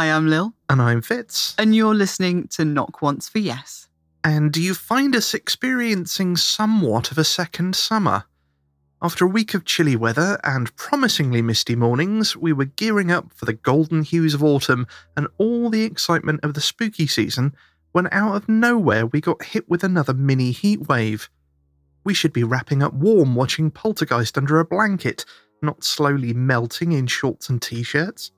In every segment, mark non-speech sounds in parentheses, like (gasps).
Hi, I'm Lil, And I'm Fitz. and you're listening to Knock Once for Yes. And do you find us experiencing somewhat of a second summer? After a week of chilly weather and promisingly misty mornings, we were gearing up for the golden hues of autumn and all the excitement of the spooky season when out of nowhere we got hit with another mini heat wave. We should be wrapping up warm watching Poltergeist under a blanket, not slowly melting in shorts and t shirts.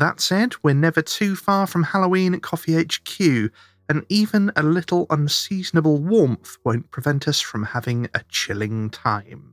That said, we're never too far from Halloween at Coffee HQ, and even a little unseasonable warmth won't prevent us from having a chilling time.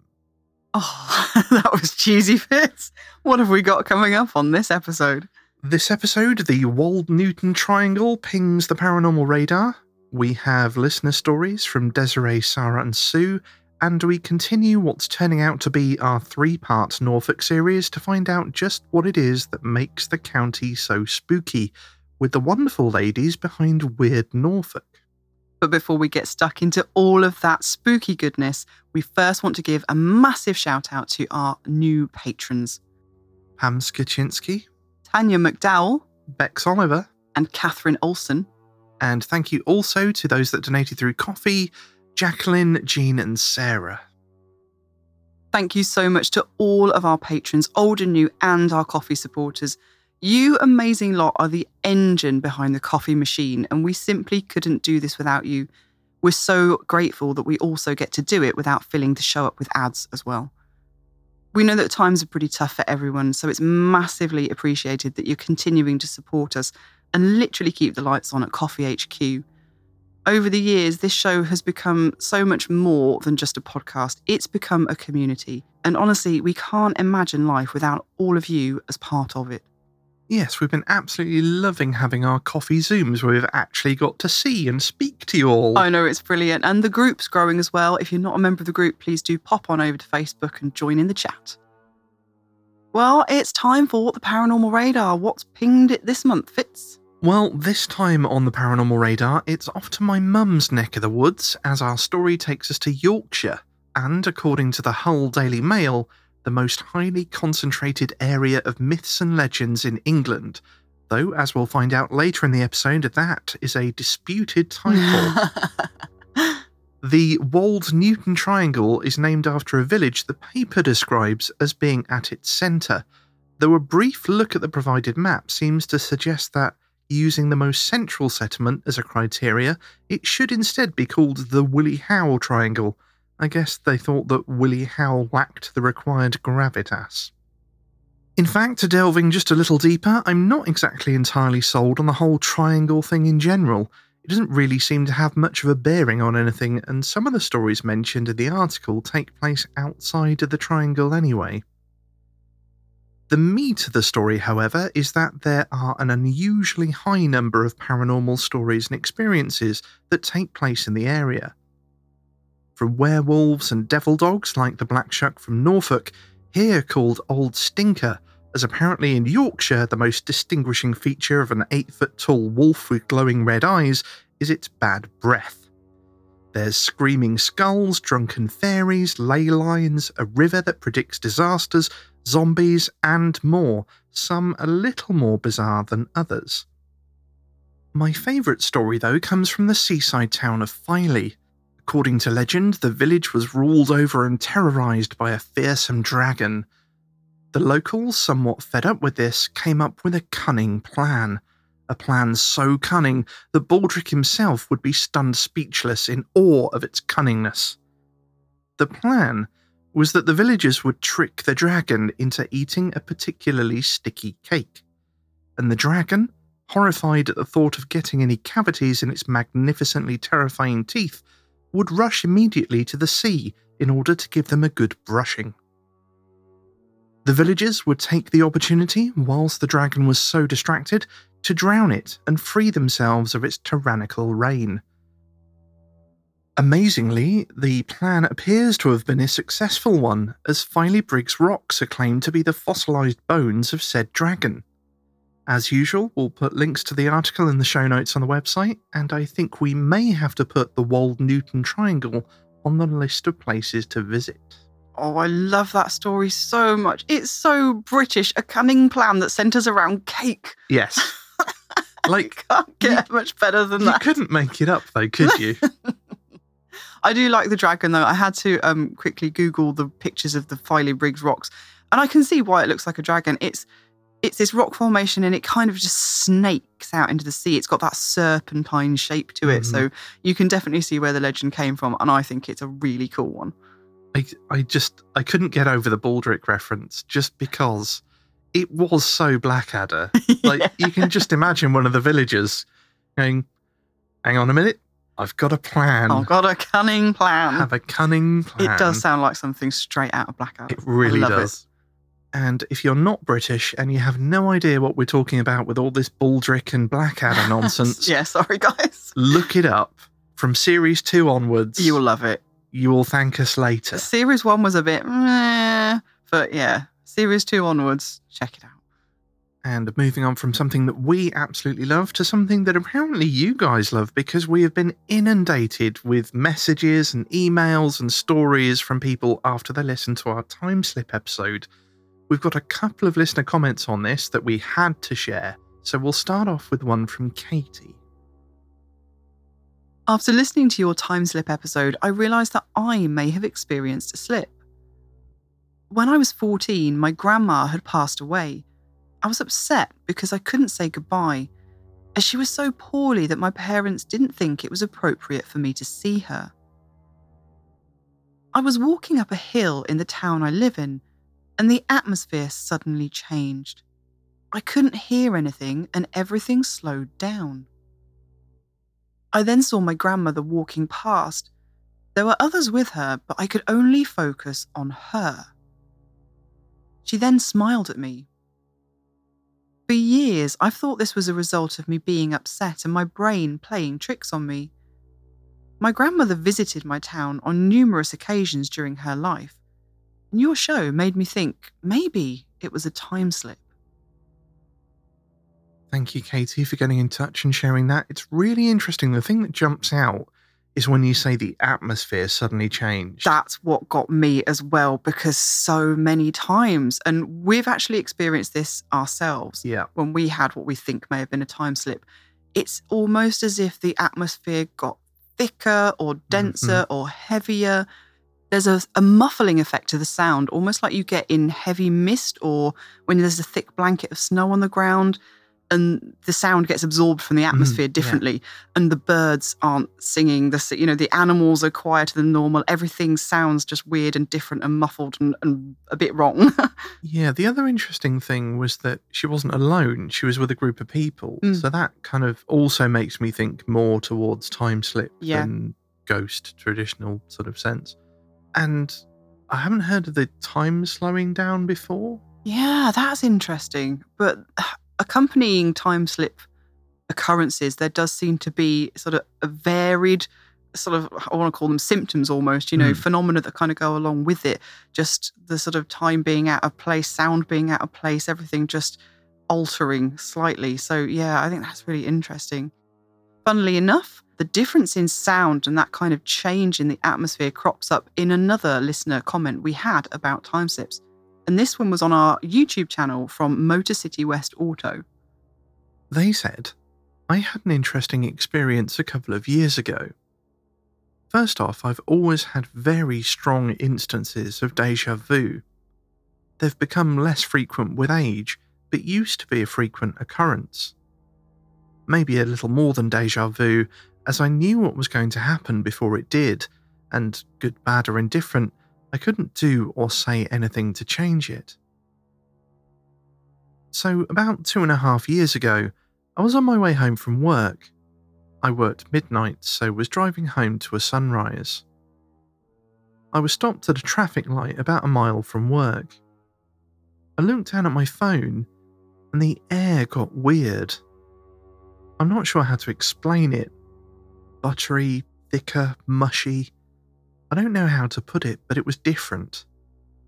Oh, (laughs) that was cheesy Fitz. What have we got coming up on this episode? This episode, the Wold Newton Triangle pings the paranormal radar. We have listener stories from Desiree, Sarah, and Sue, and we continue what's turning out to be our three part Norfolk series to find out just what it is that makes the county so spooky, with the wonderful ladies behind Weird Norfolk. But before we get stuck into all of that spooky goodness, we first want to give a massive shout out to our new patrons Pam Skaczynski, Tanya McDowell Bex Oliver, and Catherine Olson. and thank you also to those that donated through Ko-fi Jacqueline, Jean, and Sarah. Thank you so much to all of our patrons, old and new, and our Ko-fi supporters. You amazing lot are the engine behind the coffee machine, and we simply couldn't do this without you. We're so grateful that we also get to do it without filling the show up with ads as well. We know that times are pretty tough for everyone, so it's massively appreciated that you're continuing to support us and literally keep the lights on at Coffee HQ. Over the years, this show has become so much more than just a podcast. It's become a community. And honestly, we can't imagine life without all of you as part of it. Yes, we've been absolutely loving having our coffee Zooms where we've actually got to see and speak to you all. I know it's brilliant. And the group's growing as well. If you're not a member of the group, please do pop on over to Facebook and join in the chat. Well, it's time for the paranormal radar. What's pinged it this month, Fitz? Well, this time on the paranormal radar, it's off to my mum's neck of the woods as our story takes us to Yorkshire, and according to the Hull Daily Mail, the most highly concentrated area of myths and legends in England. Though, as we'll find out later in the episode, that is a disputed title. (laughs) The Wold Newton Triangle is named after a village the paper describes as being at its centre, though a brief look at the provided map seems to suggest that, using the most central settlement as a criteria, it should instead be called the Willie Howe Triangle. I guess they thought that Willie Howe lacked the required gravitas. In fact, delving just a little deeper, I'm not exactly entirely sold on the whole triangle thing in general. It doesn't really seem to have much of a bearing on anything, and some of the stories mentioned in the article take place outside of the triangle anyway. The meat of the story, however, is that there are an unusually high number of paranormal stories and experiences that take place in the area. From werewolves and devil dogs like the Black Shuck from Norfolk, here called Old Stinker, as apparently in Yorkshire the most distinguishing feature of an 8 foot tall wolf with glowing red eyes is its bad breath. There's screaming skulls, drunken fairies, ley lines, a river that predicts disasters, zombies, and more, some a little more bizarre than others. My favourite story, though, comes from the seaside town of Filey. According to legend, the village was ruled over and terrorised by a fearsome dragon. The locals, somewhat fed up with this, came up with a cunning plan. A plan so cunning that Baldrick himself would be stunned speechless in awe of its cunningness. The plan was that the villagers would trick the dragon into eating a particularly sticky cake. And the dragon, horrified at the thought of getting any cavities in its magnificently terrifying teeth, would rush immediately to the sea in order to give them a good brushing. The villagers would take the opportunity, whilst the dragon was so distracted, to drown it and free themselves of its tyrannical reign. Amazingly, the plan appears to have been a successful one, as Filey Briggs rocks are claimed to be the fossilised bones of said dragon. As usual, we'll put links to the article in the show notes on the website, and I think we may have to put the Wold Newton Triangle on the list of places to visit. Oh, I love that story so much. It's so British, a cunning plan that centers around cake. Yes. (laughs) like, you Can't get much better than you that. You couldn't make it up, though, could you? (laughs) I do like the dragon though. I had to um, quickly Google the pictures of the Filey Briggs rocks, and I can see why it looks like a dragon. It's it's this rock formation, and it kind of just snakes out into the sea. It's got that serpentine shape to it, so you can definitely see where the legend came from. And I think it's a really cool one. I, I just I couldn't get over the Baldrick reference just because it was so Blackadder. (laughs) Like Yeah. you can just imagine one of the villagers going, "Hang on a minute, I've got a plan. I've got a cunning plan. Have a cunning plan." It does sound like something straight out of Blackadder. It really does. And if you're not British and you have no idea what we're talking about with all this Baldrick and Blackadder (laughs) nonsense, yeah, sorry guys. look it up. From series two onwards, You will love it. you will thank us later. Series one was a bit, meh, but yeah, series two onwards, check it out. And moving on from something that we absolutely love to something that apparently you guys love because we have been inundated with messages and emails and stories from people after they listened to our time slip episode. We've got a couple of listener comments on this that we had to share, so we'll start off with one from Katie. After listening to your time slip episode, I realised that I may have experienced a slip. When I was 14, my grandma had passed away. I was upset because I couldn't say goodbye, as she was so poorly that my parents didn't think it was appropriate for me to see her. I was walking up a hill in the town I live in, and the atmosphere suddenly changed. I couldn't hear anything, and everything slowed down. I then saw my grandmother walking past. There were others with her, but I could only focus on her. She then smiled at me. For years, I've thought this was a result of me being upset and my brain playing tricks on me. My grandmother visited my town on numerous occasions during her life, and your show made me think maybe it was a time slip. Thank you, Katie, for getting in touch and sharing that. It's really interesting. The thing that jumps out is when you say the atmosphere suddenly changed. that's what got me as well because so many times and we've actually experienced this ourselves yeah. when we had what we think may have been a time slip it's almost as if the atmosphere got thicker or denser mm-hmm. or heavier there's a, a muffling effect to the sound almost like you get in heavy mist or when there's a thick blanket of snow on the ground and the sound gets absorbed from the atmosphere yeah. differently and the birds aren't singing the you know the animals are quieter than normal everything sounds just weird and different and muffled and, and a bit wrong (laughs) Yeah, the other interesting thing was that she wasn't alone. She was with a group of people. Mm. So that kind of also makes me think more towards time slip Yeah. than ghost traditional sort of sense. And I haven't heard of the time slowing down before. yeah that's interesting but accompanying time slip occurrences there does seem to be sort of a varied sort of i want to call them symptoms almost you know Mm. phenomena that kind of go along with it. Just the sort of time being out of place sound being out of place everything just altering slightly. So yeah i think that's really interesting. Funnily enough the difference in sound and that kind of change in the atmosphere crops up in another listener comment we had about time slips and this one was on our youtube channel from motor city west auto They said, I had an interesting experience a couple of years ago. First off, I've always had very strong instances of deja vu. They've become less frequent with age, but used to be a frequent occurrence. Maybe a little more than deja vu, as I knew what was going to happen before it did, and good, bad, or indifferent, I couldn't do or say anything to change it. So, about two and a half years ago, I was on my way home from work. I worked midnight, so was driving home to a sunrise. I was stopped at a traffic light about a mile from work. I looked down at my phone, and the air got weird. I'm not sure how to explain it. Buttery, thicker, mushy. I don't know how to put it, but it was different.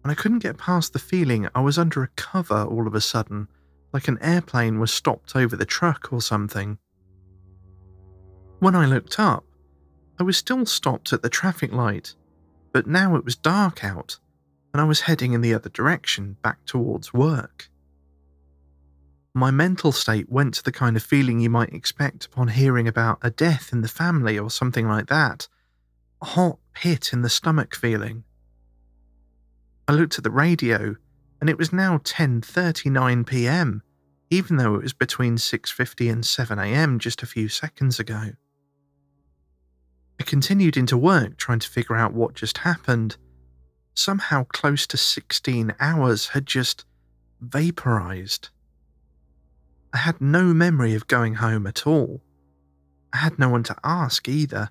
And I couldn't get past the feeling I was under a cover all of a sudden, like an airplane was stopped over the truck or something. When I looked up, I was still stopped at the traffic light, but now it was dark out, and I was heading in the other direction, back towards work. My mental state went to the kind of feeling you might expect upon hearing about a death in the family or something like that. Hot pit in the stomach feeling. I looked at the radio and it was now 10:39 p.m., even though it was between 6:50 and 7 a.m. just a few seconds ago. I continued into work trying to figure out what just happened. Somehow close to 16 hours had just vaporized. I had no memory of going home at all. I had no one to ask either.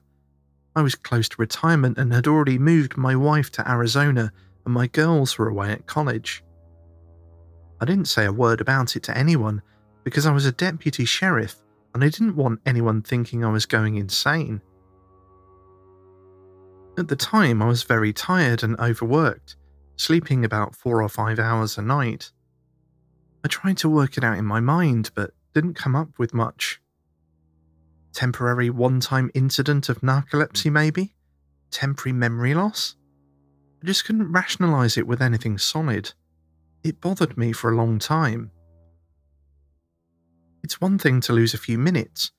I was close to retirement and had already moved my wife to Arizona, and my girls were away at college. I didn't say a word about it to anyone because I was a deputy sheriff and I didn't want anyone thinking I was going insane. At the time, I was very tired and overworked, sleeping about four or five hours a night. I tried to work it out in my mind, but didn't come up with much. Temporary one time incident of narcolepsy, mm. maybe? Temporary memory loss? I just couldn't rationalize it with anything solid. It bothered me for a long time. It's one thing to lose a few minutes,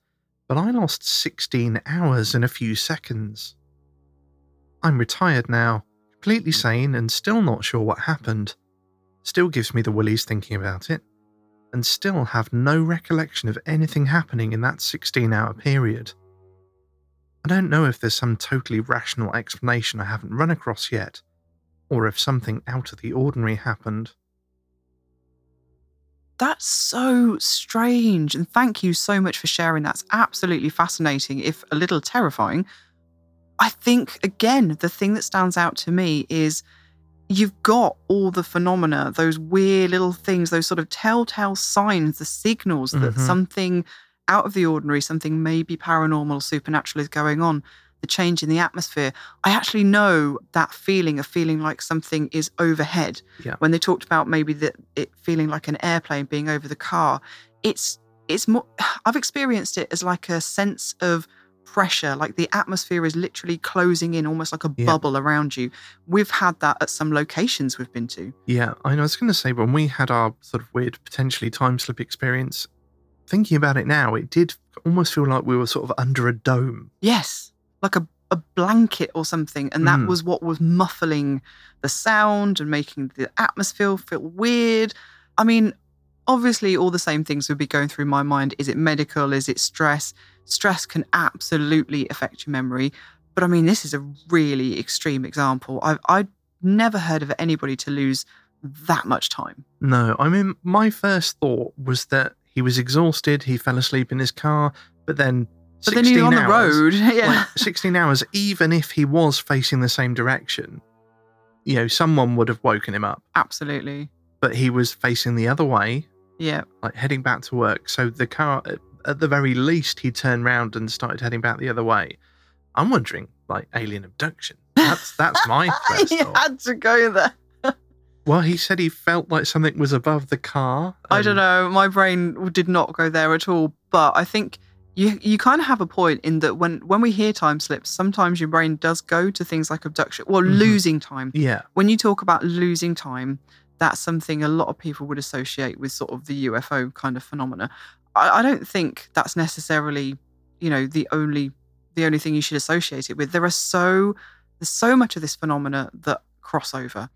but I lost 16 hours in a few seconds. I'm retired now, completely mm. sane and still not sure what happened. Still gives me the willies thinking about it, and still have no recollection of anything happening in that 16 hour period. I don't know if there's some totally rational explanation I haven't run across yet, or if something out of the ordinary happened. That's so strange. And thank you so much for sharing. That's absolutely fascinating, if a little terrifying. I think, again, the thing that stands out to me is you've got all the phenomena, those weird little things, those sort of telltale signs, the signals that Mhm. something out of the ordinary, something maybe paranormal or supernatural is going on, the change in the atmosphere. I actually know that feeling of feeling like something is overhead. Yeah. When they talked about maybe that it feeling like an airplane being over the car, it's it's more (sighs) I've experienced it as like a sense of pressure, like the atmosphere is literally closing in, almost like a Yeah. bubble around you. We've had that at some locations we've been to. Yeah, I was going to say when we had our sort of weird, potentially time slip experience, thinking about it now, it did almost feel like we were sort of under a dome. Yes, like a, a blanket or something. And that Mm. was what was muffling the sound and making the atmosphere feel weird. I mean, obviously, all the same things would be going through my mind. Is it medical? Is it stress? Stress can absolutely affect your memory. But I mean, this is a really extreme example. I've, I'd never heard of anybody to lose that much time. No, I mean, my first thought was that he was exhausted, he fell asleep in his car, but then. But then 16 on the road. (laughs) yeah. Like 16 hours, even if he was facing the same direction, you know, someone would have woken him up, absolutely. but he was facing the other way, Yeah. like heading back to work. So the car, uh, at- the very least, he turned round and started heading back the other way. I'm wondering, like alien abduction. That's that's my (laughs) first he thought. had to go there. Well, he said he felt like something was above the car. I don't know. My brain did not go there at all. But I think you you kind of have a point in that when when we hear time slips, sometimes your brain does go to things like abduction or Mhm. losing time. Yeah, When you talk about losing time, that's something a lot of people would associate with sort of the UFO kind of phenomena. I, I don't think that's necessarily, you know, the only the only thing you should associate it with. There are so there's so much of this phenomena that crossover.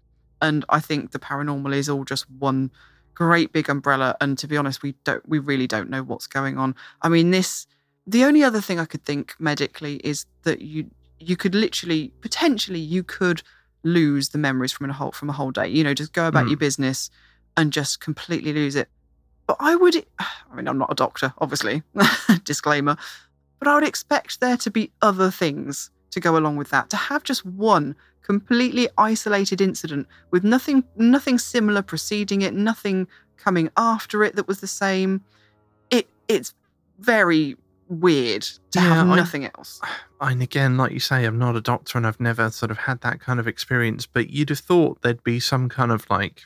And I think the paranormal is all just one great big umbrella. And to be honest, we don't we really don't know what's going on. I mean, this the only other thing I could think medically is that you you could literally potentially you could lose the memories from a whole from a whole day. You know, just go about Mm. your business and just completely lose it. But I would (sighs) I mean, I'm not a doctor, obviously. (laughs) Disclaimer. But I would expect there to be other things to go along with that. To have just one completely isolated incident with nothing nothing similar preceding it, nothing coming after it that was the same. It it's very weird to have Yeah, I- nothing else. (sighs) and again, like you say, I'm not a doctor and I've never sort of had that kind of experience. But you'd have thought there'd be some kind of like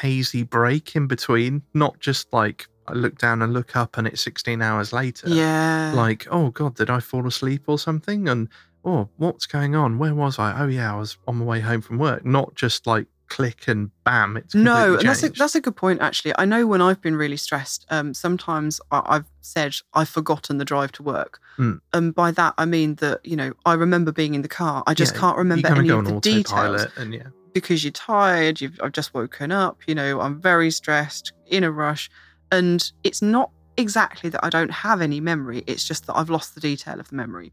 hazy break in between, not just like I look down and look up and it's 16 hours later. Yeah. Like, oh God, did I fall asleep or something? And oh, what's going on? Where was I? Oh yeah, I was on my way home from work. Not just like click and bam, it's No, and that's a, that's a good point, actually. I know when I've been really stressed, um, sometimes I, I've said I've forgotten the drive to work. Mm. And by that, I mean that, you know, I remember being in the car. I just Yeah, can't remember any of the details and yeah. Because you're tired, you've I've just woken up, you know, I'm very stressed, in a rush. And it's not exactly that I don't have any memory, it's just that I've lost the detail of the memory.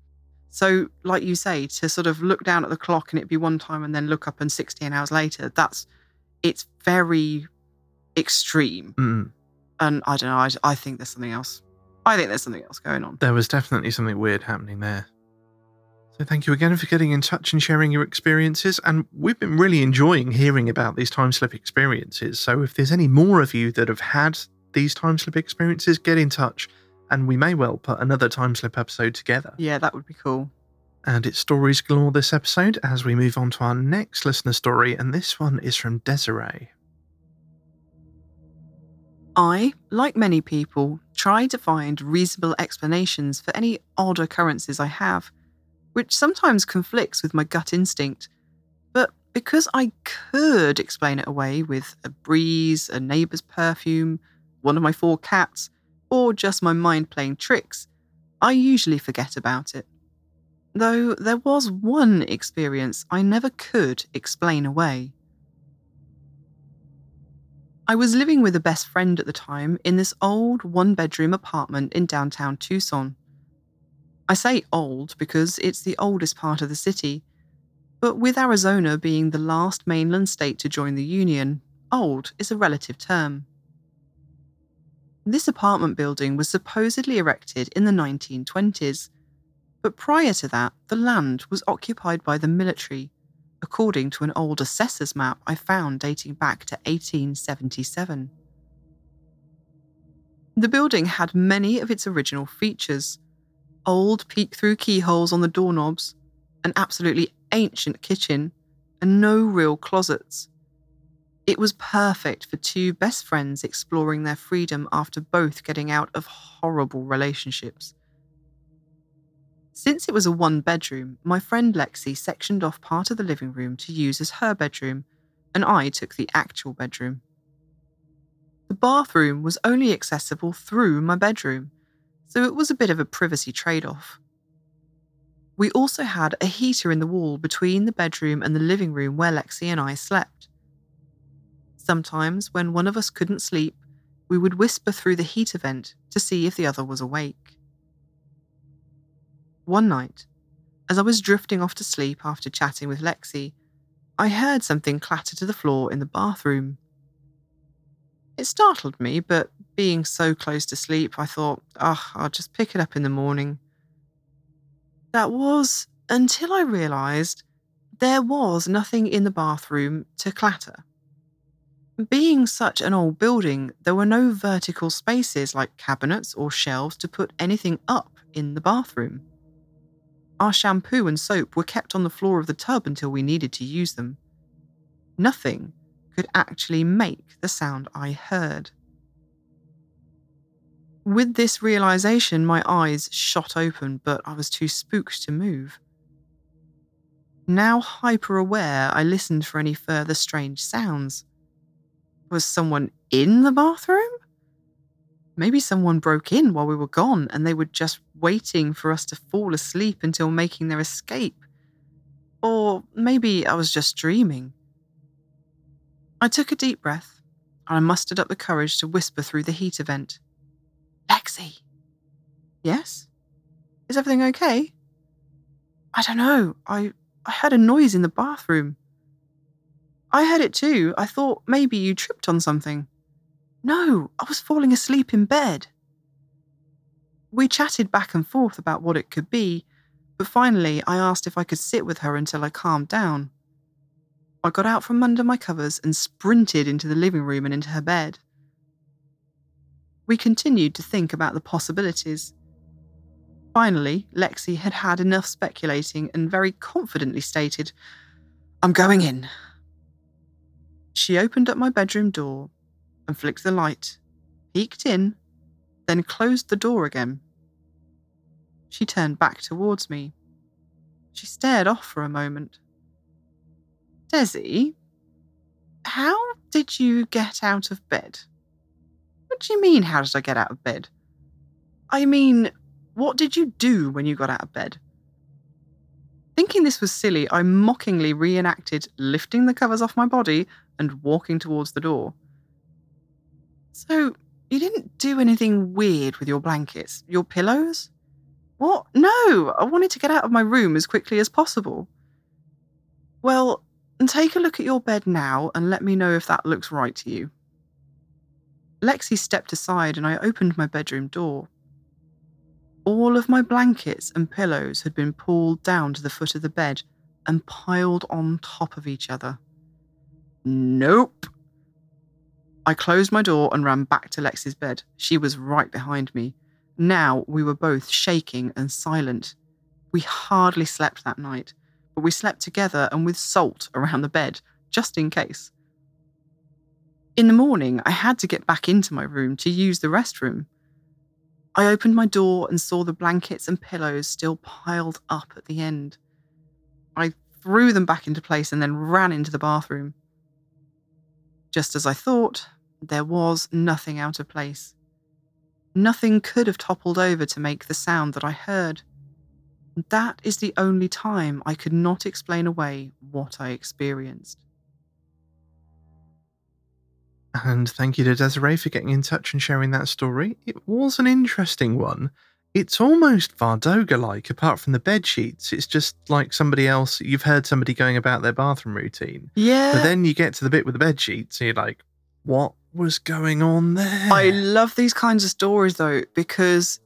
So, like you say, to sort of look down at the clock and it be one time and then look up and 16 hours later, that's it's very extreme. Mm. And I don't know, I, I think there's something else. I think there's something else going on. There was definitely something weird happening there. So thank you again for getting in touch and sharing your experiences. And we've been really enjoying hearing about these time slip experiences. So if there's any more of you that have had these time slip experiences, get in touch and we may well put another time slip episode together. Yeah, that would be cool. And it's stories galore this episode as we move on to our next listener story. And this one is from Desiree. I, like many people, try to find reasonable explanations for any odd occurrences I have, which sometimes conflicts with my gut instinct. But because I could explain it away with a breeze, a neighbour's perfume, one of my four cats, or just my mind playing tricks, I usually forget about it. Though there was one experience I never could explain away. I was living with a best friend at the time in this old one bedroom apartment in downtown Tucson. I say old because it's the oldest part of the city, but with Arizona being the last mainland state to join the Union, old is a relative term. This apartment building was supposedly erected in the 1920s, but prior to that, the land was occupied by the military according to an old assessor's map I found dating back to 1877. The building had many of its original features old peek through keyholes on the doorknobs, an absolutely ancient kitchen, and no real closets. It was perfect for two best friends exploring their freedom after both getting out of horrible relationships. Since it was a one bedroom, my friend Lexi sectioned off part of the living room to use as her bedroom, and I took the actual bedroom. The bathroom was only accessible through my bedroom, so it was a bit of a privacy trade off. We also had a heater in the wall between the bedroom and the living room where Lexi and I slept. Sometimes, when one of us couldn't sleep, we would whisper through the heater vent to see if the other was awake. One night, as I was drifting off to sleep after chatting with Lexi, I heard something clatter to the floor in the bathroom. It startled me, but being so close to sleep, I thought, oh, I'll just pick it up in the morning. That was until I realised there was nothing in the bathroom to clatter. Being such an old building, there were no vertical spaces like cabinets or shelves to put anything up in the bathroom. Our shampoo and soap were kept on the floor of the tub until we needed to use them. Nothing could actually make the sound I heard. With this realization, my eyes shot open, but I was too spooked to move. Now hyper aware, I listened for any further strange sounds. Was someone in the bathroom? Maybe someone broke in while we were gone and they were just waiting for us to fall asleep until making their escape. Or maybe I was just dreaming. I took a deep breath and I mustered up the courage to whisper through the heat vent. Lexi. Yes? Is everything okay? I don't know. I, I heard a noise in the bathroom. I heard it too. I thought maybe you tripped on something. No, I was falling asleep in bed. We chatted back and forth about what it could be, but finally I asked if I could sit with her until I calmed down. I got out from under my covers and sprinted into the living room and into her bed. We continued to think about the possibilities. Finally, Lexi had had enough speculating and very confidently stated, I'm going in. She opened up my bedroom door and flicked the light, peeked in, then closed the door again. She turned back towards me. She stared off for a moment. Desi, how did you get out of bed? What do you mean, how did I get out of bed? I mean, what did you do when you got out of bed? Thinking this was silly, I mockingly reenacted lifting the covers off my body and walking towards the door. So, you didn't do anything weird with your blankets? Your pillows? What? No, I wanted to get out of my room as quickly as possible. Well, take a look at your bed now and let me know if that looks right to you. Lexi stepped aside and I opened my bedroom door. All of my blankets and pillows had been pulled down to the foot of the bed and piled on top of each other. Nope. I closed my door and ran back to Lexi's bed. She was right behind me. Now we were both shaking and silent. We hardly slept that night, but we slept together and with salt around the bed, just in case. In the morning, I had to get back into my room to use the restroom. I opened my door and saw the blankets and pillows still piled up at the end. I threw them back into place and then ran into the bathroom. Just as I thought, there was nothing out of place. Nothing could have toppled over to make the sound that I heard. That is the only time I could not explain away what I experienced. And thank you to Desiree for getting in touch and sharing that story. It was an interesting one. It's almost Vardøger like, apart from the bed sheets. It's just like somebody else. You've heard somebody going about their bathroom routine. Yeah. But then you get to the bit with the bed sheets, and you're like, what was going on there? I love these kinds of stories though, because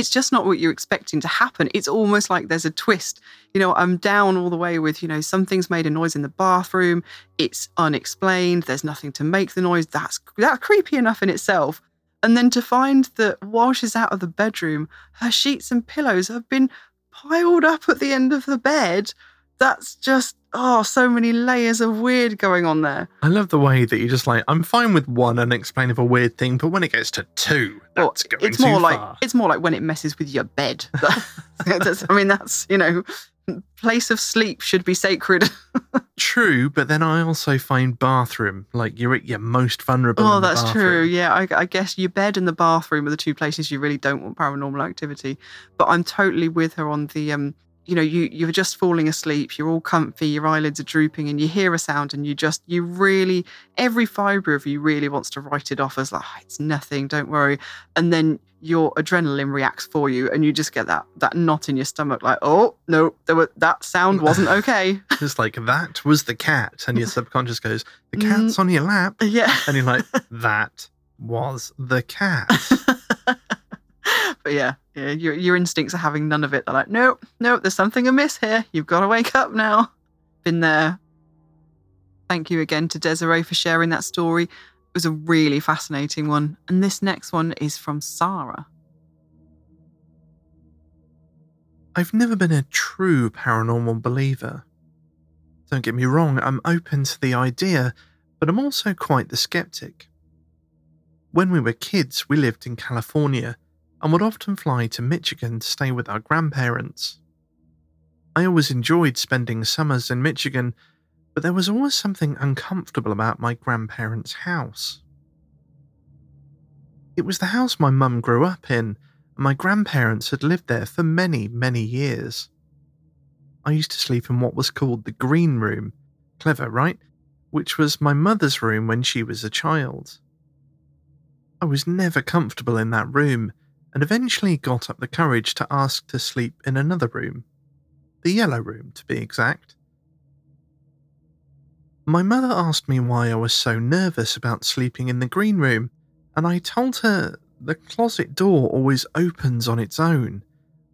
it's just not what you're expecting to happen. It's almost like there's a twist. You know, I'm down all the way with, you know, something's made a noise in the bathroom. It's unexplained. There's nothing to make the noise. That's that's creepy enough in itself. And then to find that while she's out of the bedroom, her sheets and pillows have been piled up at the end of the bed. That's just oh, so many layers of weird going on there. I love the way that you're just like, I'm fine with one unexplainable weird thing, but when it gets to two, that's Well, going it's too more like far. it's more like when it messes with your bed. (laughs) (laughs) I mean, that's you know, place of sleep should be sacred. (laughs) True, but then I also find bathroom like you're at your most vulnerable. Oh, in the that's bathroom. true. Yeah, I, I guess your bed and the bathroom are the two places you really don't want paranormal activity. But I'm totally with her on the um. You know, you you're just falling asleep. You're all comfy. Your eyelids are drooping, and you hear a sound, and you just you really every fibre of you really wants to write it off as like "Oh, it's nothing. Don't worry. And then your adrenaline reacts for you, and you just get that that knot in your stomach, like oh no, there were that sound (laughs) wasn't okay. It's like that was the cat, and your subconscious goes, "The Mm. cat's on your lap," yeah. and you're like, (laughs) "That was the cat." (laughs) (laughs) but yeah, yeah, your your instincts are having none of it. They're like, nope, nope, there's something amiss here. You've got to wake up now. Been there. Thank you again to Desiree for sharing that story. It was a really fascinating one. And this next one is from Sarah. I've never been a true paranormal believer. Don't get me wrong, I'm open to the idea, but I'm also quite the skeptic. When we were kids, we lived in California and would often fly to Michigan to stay with our grandparents. I always enjoyed spending summers in Michigan, but there was always something uncomfortable about my grandparents' house. It was the house my mum grew up in, and my grandparents had lived there for many, many years. I used to sleep in what was called the green room. Clever, right? Which was my mother's room when she was a child. I was never comfortable in that room and eventually got up the courage to ask to sleep in another room. The yellow room, to be exact. My mother asked me why I was so nervous about sleeping in the green room, and I told her the closet door always opens on its own.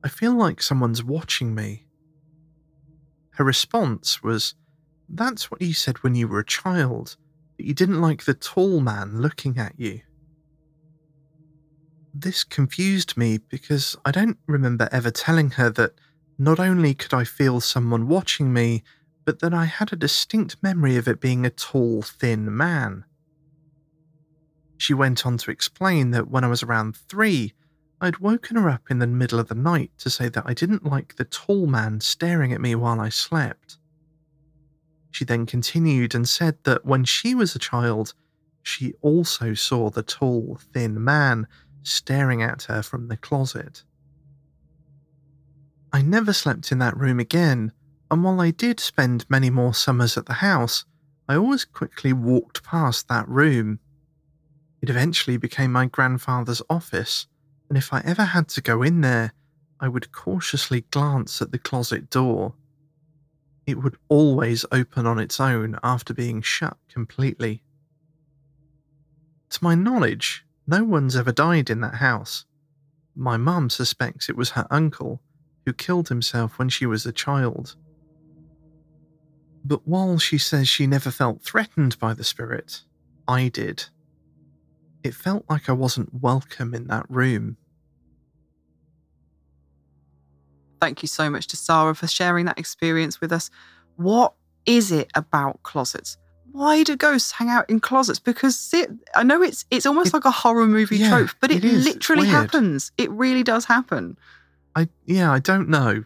I feel like someone's watching me. Her response was, That's what you said when you were a child, that you didn't like the tall man looking at you. This confused me because I don't remember ever telling her that not only could I feel someone watching me, but that I had a distinct memory of it being a tall, thin man. She went on to explain that when I was around three, I'd woken her up in the middle of the night to say that I didn't like the tall man staring at me while I slept. She then continued and said that when she was a child, she also saw the tall, thin man staring at her from the closet. I never slept in that room again, and while I did spend many more summers at the house, I always quickly walked past that room. It eventually became my grandfather's office, and if I ever had to go in there, I would cautiously glance at the closet door. It would always open on its own after being shut completely. To my knowledge, no one's ever died in that house. My mum suspects it was her uncle, who killed himself when she was a child. But while she says she never felt threatened by the spirit, I did. It felt like I wasn't welcome in that room. Thank you so much to Sarah for sharing that experience with us. What is it about closets? Why do ghosts hang out in closets? Because it, I know it's it's almost It- like a horror movie yeah, trope, but it, it literally weird. happens. It really does happen. I yeah, I don't know,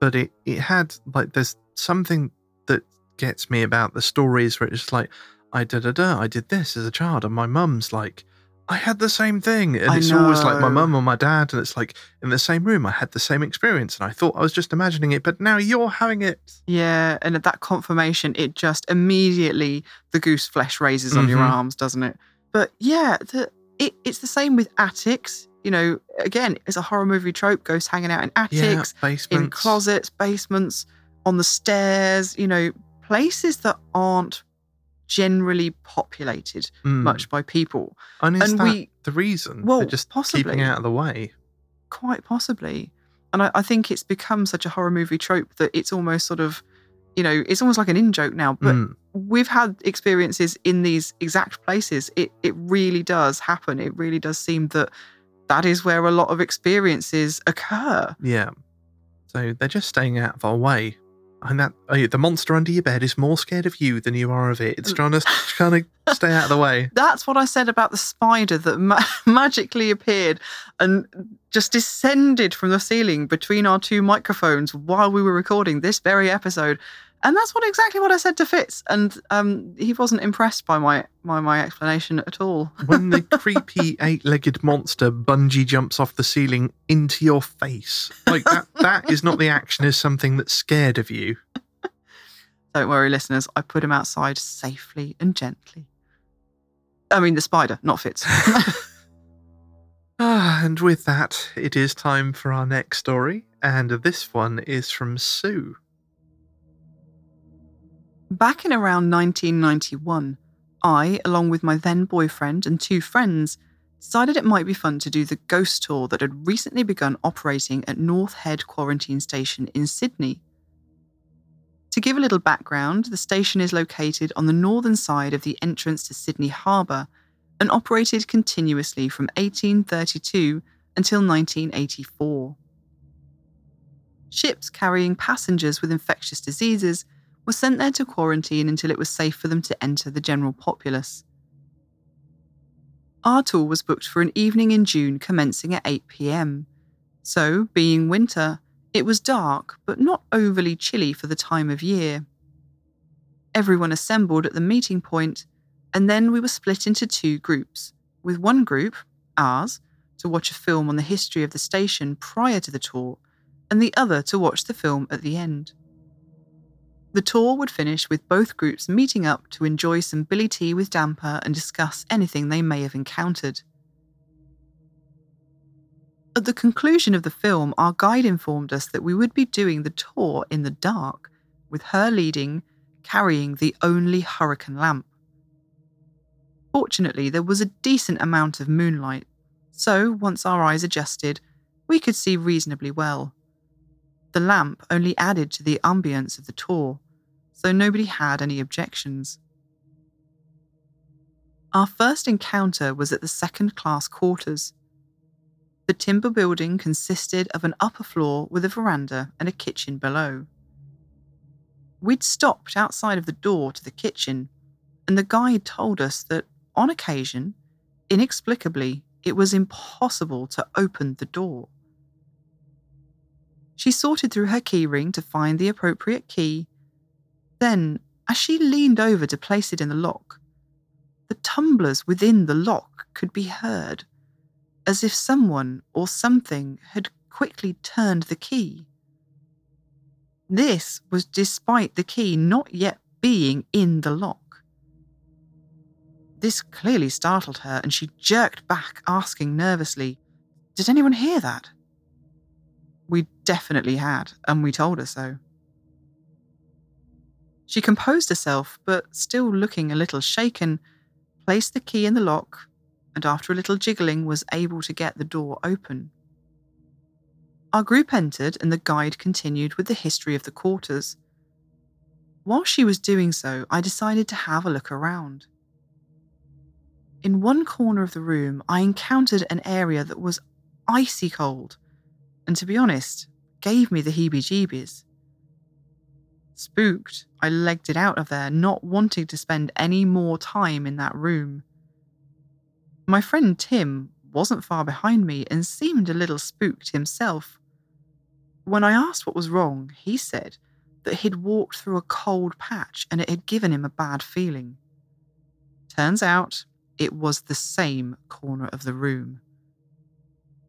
but it it had like there's something that gets me about the stories where it's just like I da da da I did this as a child, and my mum's like I had the same thing, and I it's always like my mum or my dad, and it's like in the same room I had the same experience, and I thought I was just imagining it, but now you're having it. Yeah, and at that confirmation, it just immediately the goose flesh raises on your Mhm. arms, doesn't it? But yeah, the, it, it's the same with attics. You know, again, it's a horror movie trope: ghosts hanging out in Yeah, attics, basements, in closets, basements, on the stairs. You know, places that aren't generally populated Mm. much by people. and is and that we- the reason? well, They're just possibly. keeping out of the way. quite possibly. And I, I think it's become such a horror movie trope that it's almost sort of, you know, it's almost like an in joke now. But Mm. we've had experiences in these exact places. It it really does happen. It really does seem that that is where a lot of experiences occur. Yeah. So they're just staying out of our way. And that oh, the monster under your bed is more scared of you than you are of it. It's mm. trying to (laughs) kind of stay out of the way. That's what I said about the spider that ma- (laughs) magically appeared and just descended from the ceiling between our two microphones while we were recording this very episode. And that's what exactly what I said to Fitz, and um, he wasn't impressed by my my, my explanation at all. (laughs) When the (laughs) creepy eight-legged monster bungee jumps off the ceiling into your face, like that, that is not the action as something that's scared of you. Don't worry, listeners. I put him outside safely and gently. I mean, the spider, not Fitz. (laughs) Ah, and with that, it is time for our next story, and this one is from Sue. Back in around 1991, I, along with my then boyfriend and two friends, decided it might be fun to do the ghost tour that had recently begun operating at North Head Quarantine Station in Sydney. To give a little background, the station is located on the northern side of the entrance to Sydney Harbour and operated continuously from 1832 until 1984. Ships carrying passengers with infectious diseases were sent there to quarantine until it was safe for them to enter the general populace. Our tour was booked for an evening in June commencing at 8 pm. So, being winter, it was dark but not overly chilly for the time of year. Everyone assembled at the meeting point, and then we were split into two groups, with one group, ours, to watch a film on the history of the station prior to the tour, and the other to watch the film at the end. The tour would finish with both groups meeting up to enjoy some Billy tea with damper and discuss anything they may have encountered. At the conclusion of the film, our guide informed us that we would be doing the tour in the dark, with her leading, carrying the only hurricane lamp. Fortunately, there was a decent amount of moonlight, so once our eyes adjusted, we could see reasonably well. The lamp only added to the ambience of the tour, so nobody had any objections. Our first encounter was at the second class quarters. The timber building consisted of an upper floor with a veranda and a kitchen below. We'd stopped outside of the door to the kitchen, and the guide told us that, on occasion, inexplicably, it was impossible to open the door. She sorted through her keyring to find the appropriate key. Then, as she leaned over to place it in the lock, the tumblers within the lock could be heard, as if someone or something had quickly turned the key. This was despite the key not yet being in the lock. This clearly startled her, and she jerked back, asking nervously, Did anyone hear that? Definitely had, and we told her so. She composed herself, but still looking a little shaken, placed the key in the lock, and after a little jiggling was able to get the door open. Our group entered, and the guide continued with the history of the quarters. While she was doing so, I decided to have a look around. In one corner of the room, I encountered an area that was icy cold, and to be honest, gave me the heebie jeebies. Spooked, I legged it out of there, not wanting to spend any more time in that room. My friend Tim wasn't far behind me and seemed a little spooked himself. When I asked what was wrong, he said that he'd walked through a cold patch and it had given him a bad feeling. Turns out it was the same corner of the room.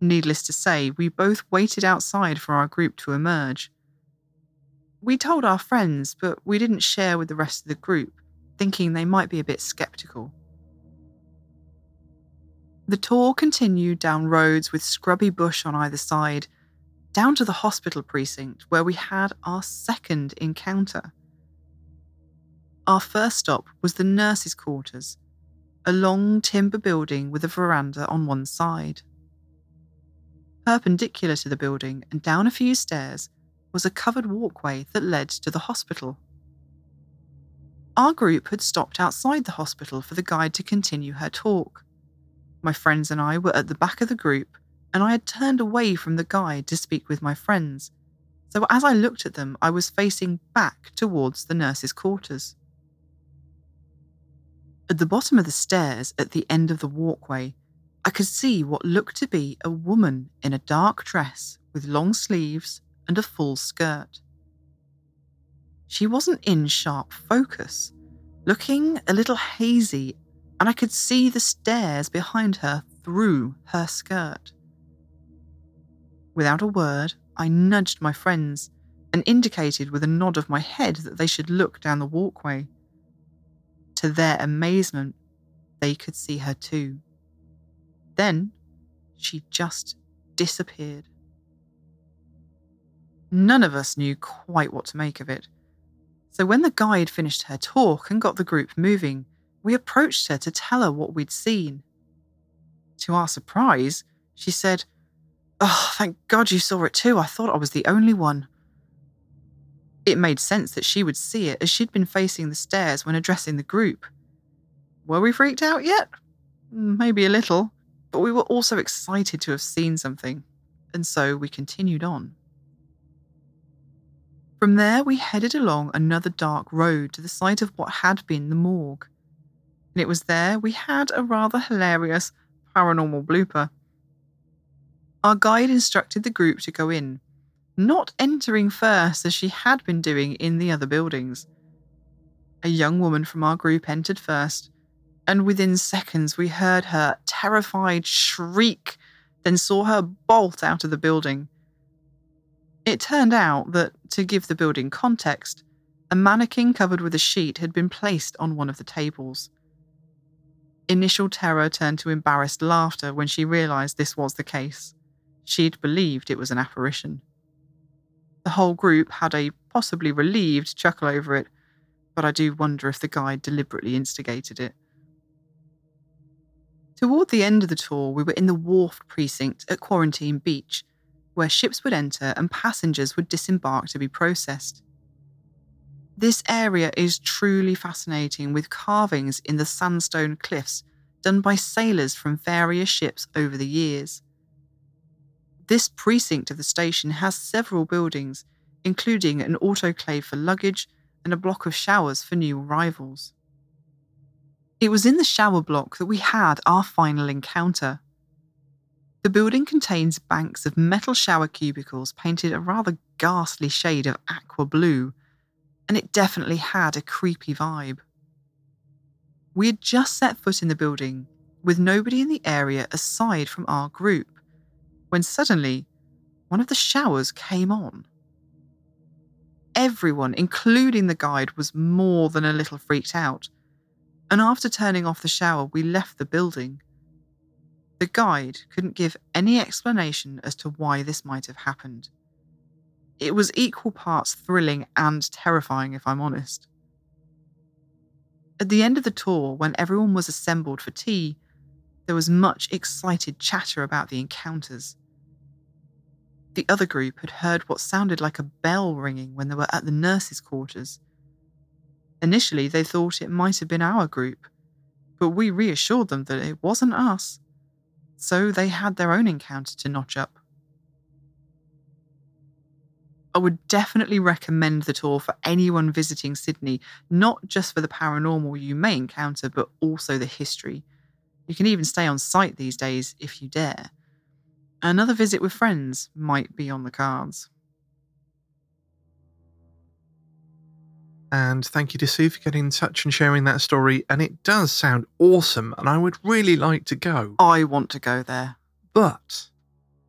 Needless to say, we both waited outside for our group to emerge. We told our friends, but we didn't share with the rest of the group, thinking they might be a bit skeptical. The tour continued down roads with scrubby bush on either side, down to the hospital precinct where we had our second encounter. Our first stop was the nurses' quarters, a long timber building with a veranda on one side. Perpendicular to the building and down a few stairs was a covered walkway that led to the hospital. Our group had stopped outside the hospital for the guide to continue her talk. My friends and I were at the back of the group, and I had turned away from the guide to speak with my friends. So as I looked at them, I was facing back towards the nurses' quarters. At the bottom of the stairs, at the end of the walkway, I could see what looked to be a woman in a dark dress with long sleeves and a full skirt. She wasn't in sharp focus, looking a little hazy, and I could see the stairs behind her through her skirt. Without a word, I nudged my friends and indicated with a nod of my head that they should look down the walkway. To their amazement, they could see her too. Then she just disappeared. None of us knew quite what to make of it. So when the guide finished her talk and got the group moving, we approached her to tell her what we'd seen. To our surprise, she said, Oh, thank God you saw it too. I thought I was the only one. It made sense that she would see it as she'd been facing the stairs when addressing the group. Were we freaked out yet? Maybe a little, but we were also excited to have seen something, and so we continued on. From there, we headed along another dark road to the site of what had been the morgue. And it was there we had a rather hilarious paranormal blooper. Our guide instructed the group to go in, not entering first as she had been doing in the other buildings. A young woman from our group entered first, and within seconds we heard her terrified shriek, then saw her bolt out of the building. It turned out that, to give the building context, a mannequin covered with a sheet had been placed on one of the tables. Initial terror turned to embarrassed laughter when she realised this was the case. She'd believed it was an apparition. The whole group had a possibly relieved chuckle over it, but I do wonder if the guide deliberately instigated it. Toward the end of the tour, we were in the wharf precinct at Quarantine Beach, where ships would enter and passengers would disembark to be processed. This area is truly fascinating with carvings in the sandstone cliffs done by sailors from various ships over the years. This precinct of the station has several buildings, including an autoclave for luggage and a block of showers for new arrivals. It was in the shower block that we had our final encounter. The building contains banks of metal shower cubicles painted a rather ghastly shade of aqua blue, and it definitely had a creepy vibe. We had just set foot in the building with nobody in the area aside from our group when suddenly one of the showers came on. Everyone, including the guide, was more than a little freaked out, and after turning off the shower, we left the building. The guide couldn't give any explanation as to why this might have happened. It was equal parts thrilling and terrifying, if I'm honest. At the end of the tour, when everyone was assembled for tea, there was much excited chatter about the encounters. The other group had heard what sounded like a bell ringing when they were at the nurses' quarters. Initially, they thought it might have been our group, but we reassured them that it wasn't us. So they had their own encounter to notch up. I would definitely recommend the tour for anyone visiting Sydney, not just for the paranormal you may encounter, but also the history. You can even stay on site these days if you dare. Another visit with friends might be on the cards. And thank you to Sue for getting in touch and sharing that story. And it does sound awesome, and I would really like to go. I want to go there. But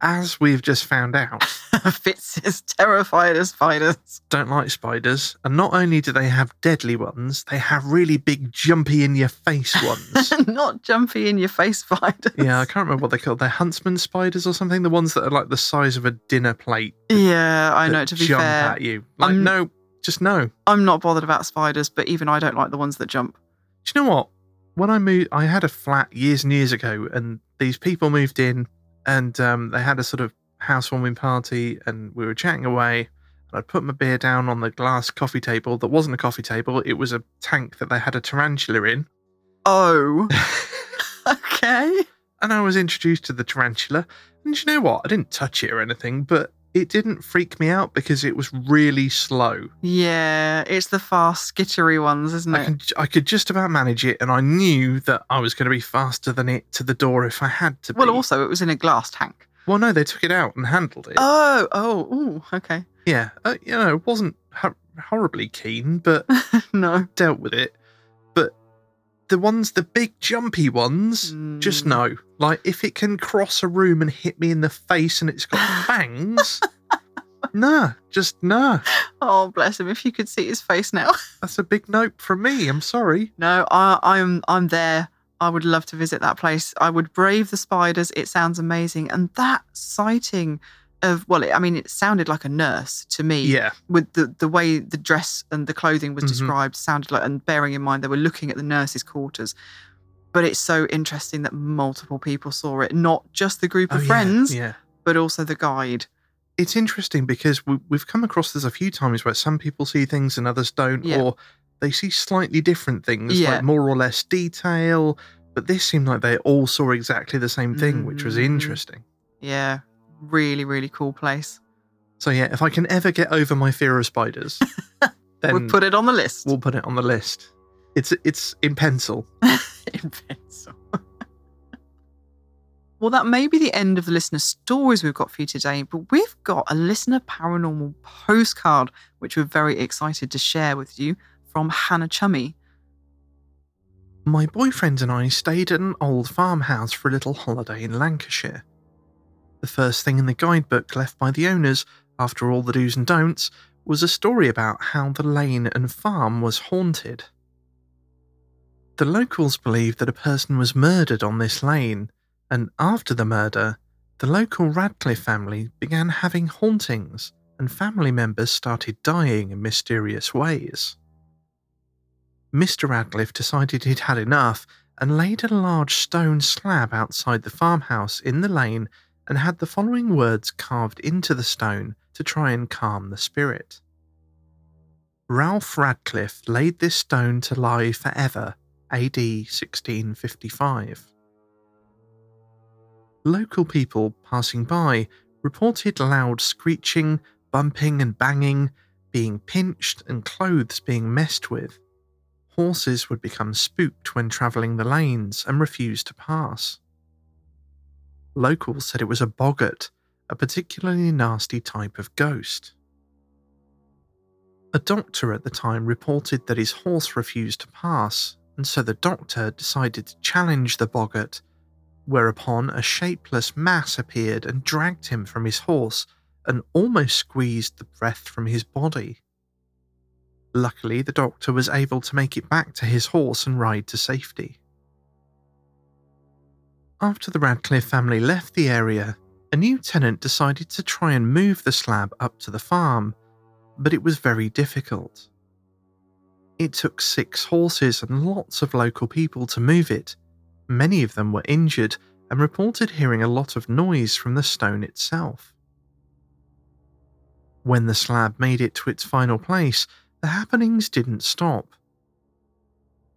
as we've just found out, (laughs) Fitz is terrified of spiders. don't like spiders. And not only do they have deadly ones, they have really big, jumpy in your face ones. (laughs) Not jumpy in your face spiders. yeah, I can't remember what they're called. They're huntsman spiders or something. The ones that are like the size of a dinner plate. Yeah, I know. To be jump fair, at you. Like I'm- no, just no. I'm not bothered about spiders, but even I don't like the ones that jump. Do you know what? When I moved, I had a flat years and years ago, and these people moved in, and um, they had a sort of housewarming party, and we were chatting away. And I put my beer down on the glass coffee table that wasn't a coffee table; it was a tank that they had a tarantula in. Oh, (laughs) okay. and I was introduced to the tarantula. And you know what? I didn't touch it or anything, but it didn't freak me out because it was really slow. Yeah, it's the fast, skittery ones, isn't I, it? can, I could just about manage it, and I knew that I was going to be faster than it to the door if I had to be. Well, also, it was in a glass tank. Well, no, they took it out and handled it. Oh, oh, ooh, okay. yeah, uh, you know, it wasn't ho- horribly keen, but (laughs) no. dealt with it. The ones, the big jumpy ones, just Mm. no. Like if it can cross a room and hit me in the face and it's got (laughs) fangs, nah, just nah. Oh, bless him. If you could see his face now. (laughs) That's a big note from me. I'm sorry. No, I, I'm I'm there. I would love to visit that place. I would brave the spiders. It sounds amazing, and that sighting of well, it, I mean, it sounded like a nurse to me. Yeah, With the the way the dress and the clothing was Mhm. described, sounded like, and bearing in mind they were looking at the nurses' quarters. But it's so interesting that multiple people saw it, not just the group Oh, of yeah, friends, Yeah. but also the guide. It's interesting because we, we've come across this a few times where some people see things and others don't, Yeah. or they see slightly different things, Yeah. like more or less detail. But this seemed like they all saw exactly the same thing, which was Mhm. interesting. Yeah, really, really cool place. So yeah, if I can ever get over my fear of spiders, (laughs) then we'll put it on the list. we'll put it on the list. It's it's in pencil. (laughs) in pencil. (laughs) well, that may be the end of the listener stories we've got for you today, but we've got a listener paranormal postcard, which we're very excited to share with you from Hannah Chummy. My boyfriend and I stayed at an old farmhouse for a little holiday in Lancashire. The first thing in the guidebook left by the owners, after all the do's and don'ts, was a story about how the lane and farm was haunted. The locals believed that a person was murdered on this lane, and after the murder, the local Radcliffe family began having hauntings, and family members started dying in mysterious ways. Mr. Radcliffe decided he'd had enough and laid a large stone slab outside the farmhouse in the lane and had the following words carved into the stone to try and calm the spirit. Ralph Radcliffe laid this stone to lie forever, AD 1655. Local people passing by reported loud screeching, bumping, and banging, being pinched, and clothes being messed with. Horses would become spooked when travelling the lanes and refuse to pass. Locals said it was a boggart, a particularly nasty type of ghost. A doctor at the time reported that his horse refused to pass, and so the doctor decided to challenge the boggart, whereupon a shapeless mass appeared and dragged him from his horse and almost squeezed the breath from his body. Luckily, the doctor was able to make it back to his horse and ride to safety. After the Radcliffe family left the area, a new tenant decided to try and move the slab up to the farm, but it was very difficult. It took six horses and lots of local people to move it. Many of them were injured and reported hearing a lot of noise from the stone itself. When the slab made it to its final place, the happenings didn't stop.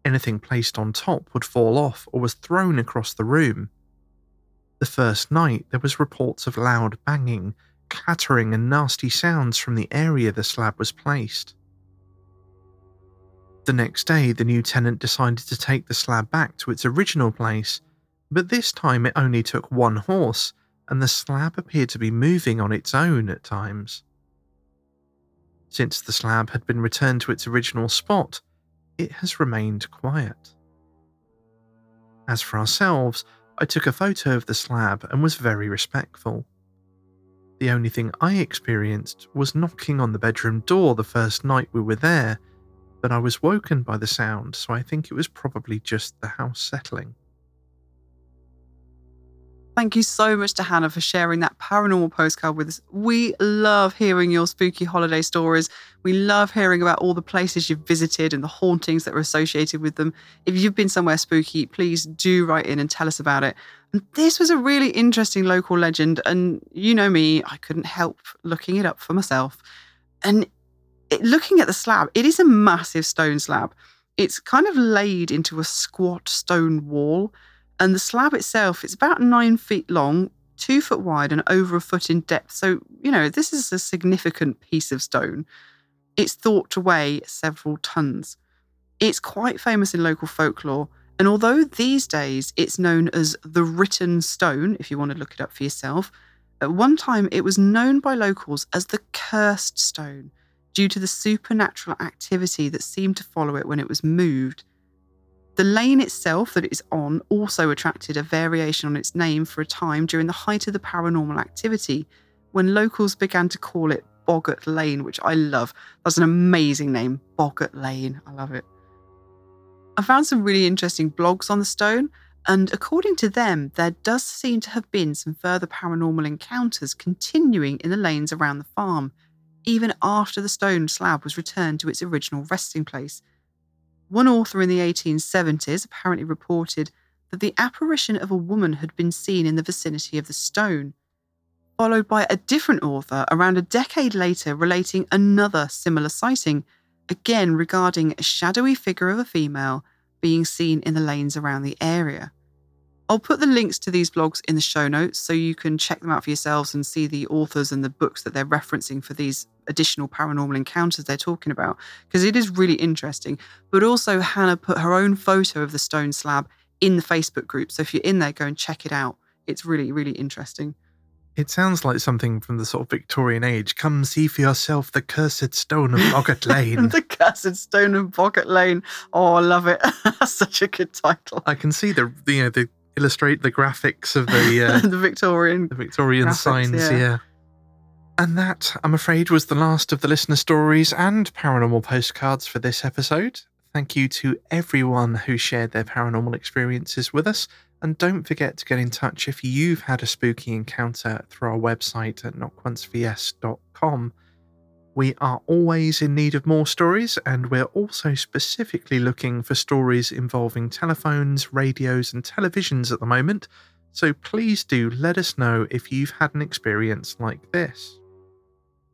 Anything placed on top would fall off or was thrown across the room. The first night, there was reports of loud banging, clattering, and nasty sounds from the area the slab was placed. The next day, the new tenant decided to take the slab back to its original place, but this time it only took one horse, and the slab appeared to be moving on its own at times. Since the slab had been returned to its original spot, it has remained quiet. As for ourselves, I took a photo of the slab and was very respectful. The only thing I experienced was knocking on the bedroom door the first night we were there, but I was woken by the sound, so I think it was probably just the house settling. Thank you so much to Hannah for sharing that paranormal postcard with us. We love hearing your spooky holiday stories. We love hearing about all the places you've visited and the hauntings that are associated with them. If you've been somewhere spooky, please do write in and tell us about it. And this was a really interesting local legend. And you know me, I couldn't help looking it up for myself. And it, looking at the slab, it is a massive stone slab. It's kind of laid into a squat stone wall. And the slab itself, it's about nine feet long, two foot wide, and over a foot in depth. So, you know, this is a significant piece of stone. It's thought to weigh several tons. It's quite famous in local folklore. And although these days it's known as the written stone, if you want to look it up for yourself, at one time it was known by locals as the cursed stone due to the supernatural activity that seemed to follow it when it was moved. The lane itself that it is on also attracted a variation on its name for a time during the height of the paranormal activity, when locals began to call it Boggart Lane, which I love. That's an amazing name, Boggart Lane. I love it. I found some really interesting blogs on the stone, and according to them, there does seem to have been some further paranormal encounters continuing in the lanes around the farm, even after the stone slab was returned to its original resting place. One author in the 1870s apparently reported that the apparition of a woman had been seen in the vicinity of the stone, followed by a different author around a decade later relating another similar sighting, again regarding a shadowy figure of a female being seen in the lanes around the area. I'll put the links to these blogs in the show notes so you can check them out for yourselves and see the authors and the books that they're referencing for these additional paranormal encounters they're talking about, because it is really interesting. But also, Hannah put her own photo of the stone slab in the Facebook group. So if you're in there, go and check it out. It's really, really interesting. It sounds like something from the sort of Victorian age. Come see for yourself the cursed stone of Boggart (laughs) Lane. the cursed stone of Boggart Lane. Oh, I love it. (laughs) That's such a good title. I can see the you know the illustrate the graphics of the (laughs) uh, the Victorian the Victorian graphics, signs, yeah. yeah. And that, I'm afraid, was the last of the listener stories and paranormal postcards for this episode. Thank you to everyone who shared their paranormal experiences with us. And don't forget to get in touch if you've had a spooky encounter through our website at knockOncevs.com. We are always in need of more stories, and we're also specifically looking for stories involving telephones, radios, and televisions at the moment. So please do let us know if you've had an experience like this.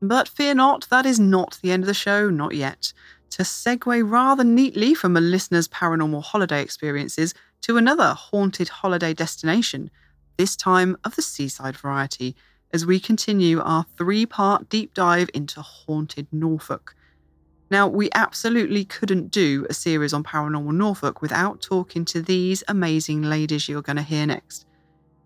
But fear not, that is not the end of the show, not yet. To segue rather neatly from a listener's paranormal holiday experiences to another haunted holiday destination, this time of the seaside variety, as we continue our three part deep dive into haunted Norfolk. Now, we absolutely couldn't do a series on paranormal Norfolk without talking to these amazing ladies you're going to hear next.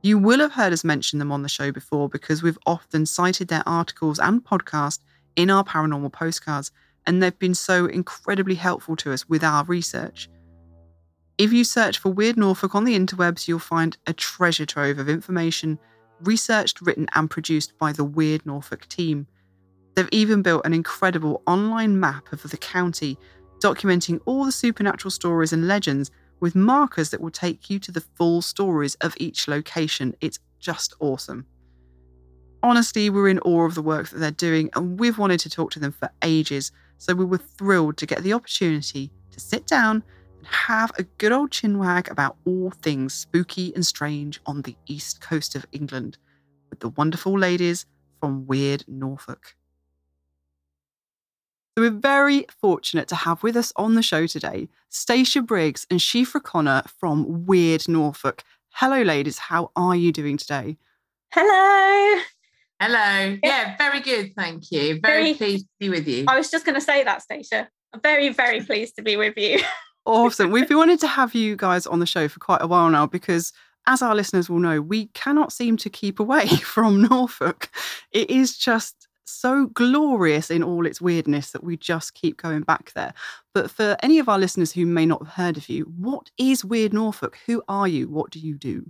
You will have heard us mention them on the show before because we've often cited their articles and podcast in our paranormal postcards, and they've been so incredibly helpful to us with our research. If you search for Weird Norfolk on the interwebs, you'll find a treasure trove of information researched, written, and produced by the Weird Norfolk team. They've even built an incredible online map of the county, documenting all the supernatural stories and legends with markers that will take you to the full stories of each location. It's just awesome. Honestly, we're in awe of the work that they're doing, and we've wanted to talk to them for ages, so we were thrilled to get the opportunity to sit down have a good old chinwag about all things spooky and strange on the east coast of England with the wonderful ladies from Weird Norfolk. So we're very fortunate to have with us on the show today Stacia Briggs and Siofra Connor from Weird Norfolk. Hello, ladies. How are you doing today? Hello. Hello. Yeah, very good. Thank you. Very, very pleased to be with you. I was just going to say that, Stacia. I'm very, very pleased to be with you. (laughs) awesome. We've been wanting to have you guys on the show for quite a while now because, as our listeners will know, we cannot seem to keep away (laughs) from Norfolk. It is just so glorious in all its weirdness that we just keep going back there. But for any of our listeners who may not have heard of you, what is Weird Norfolk? Who are you? What do you do?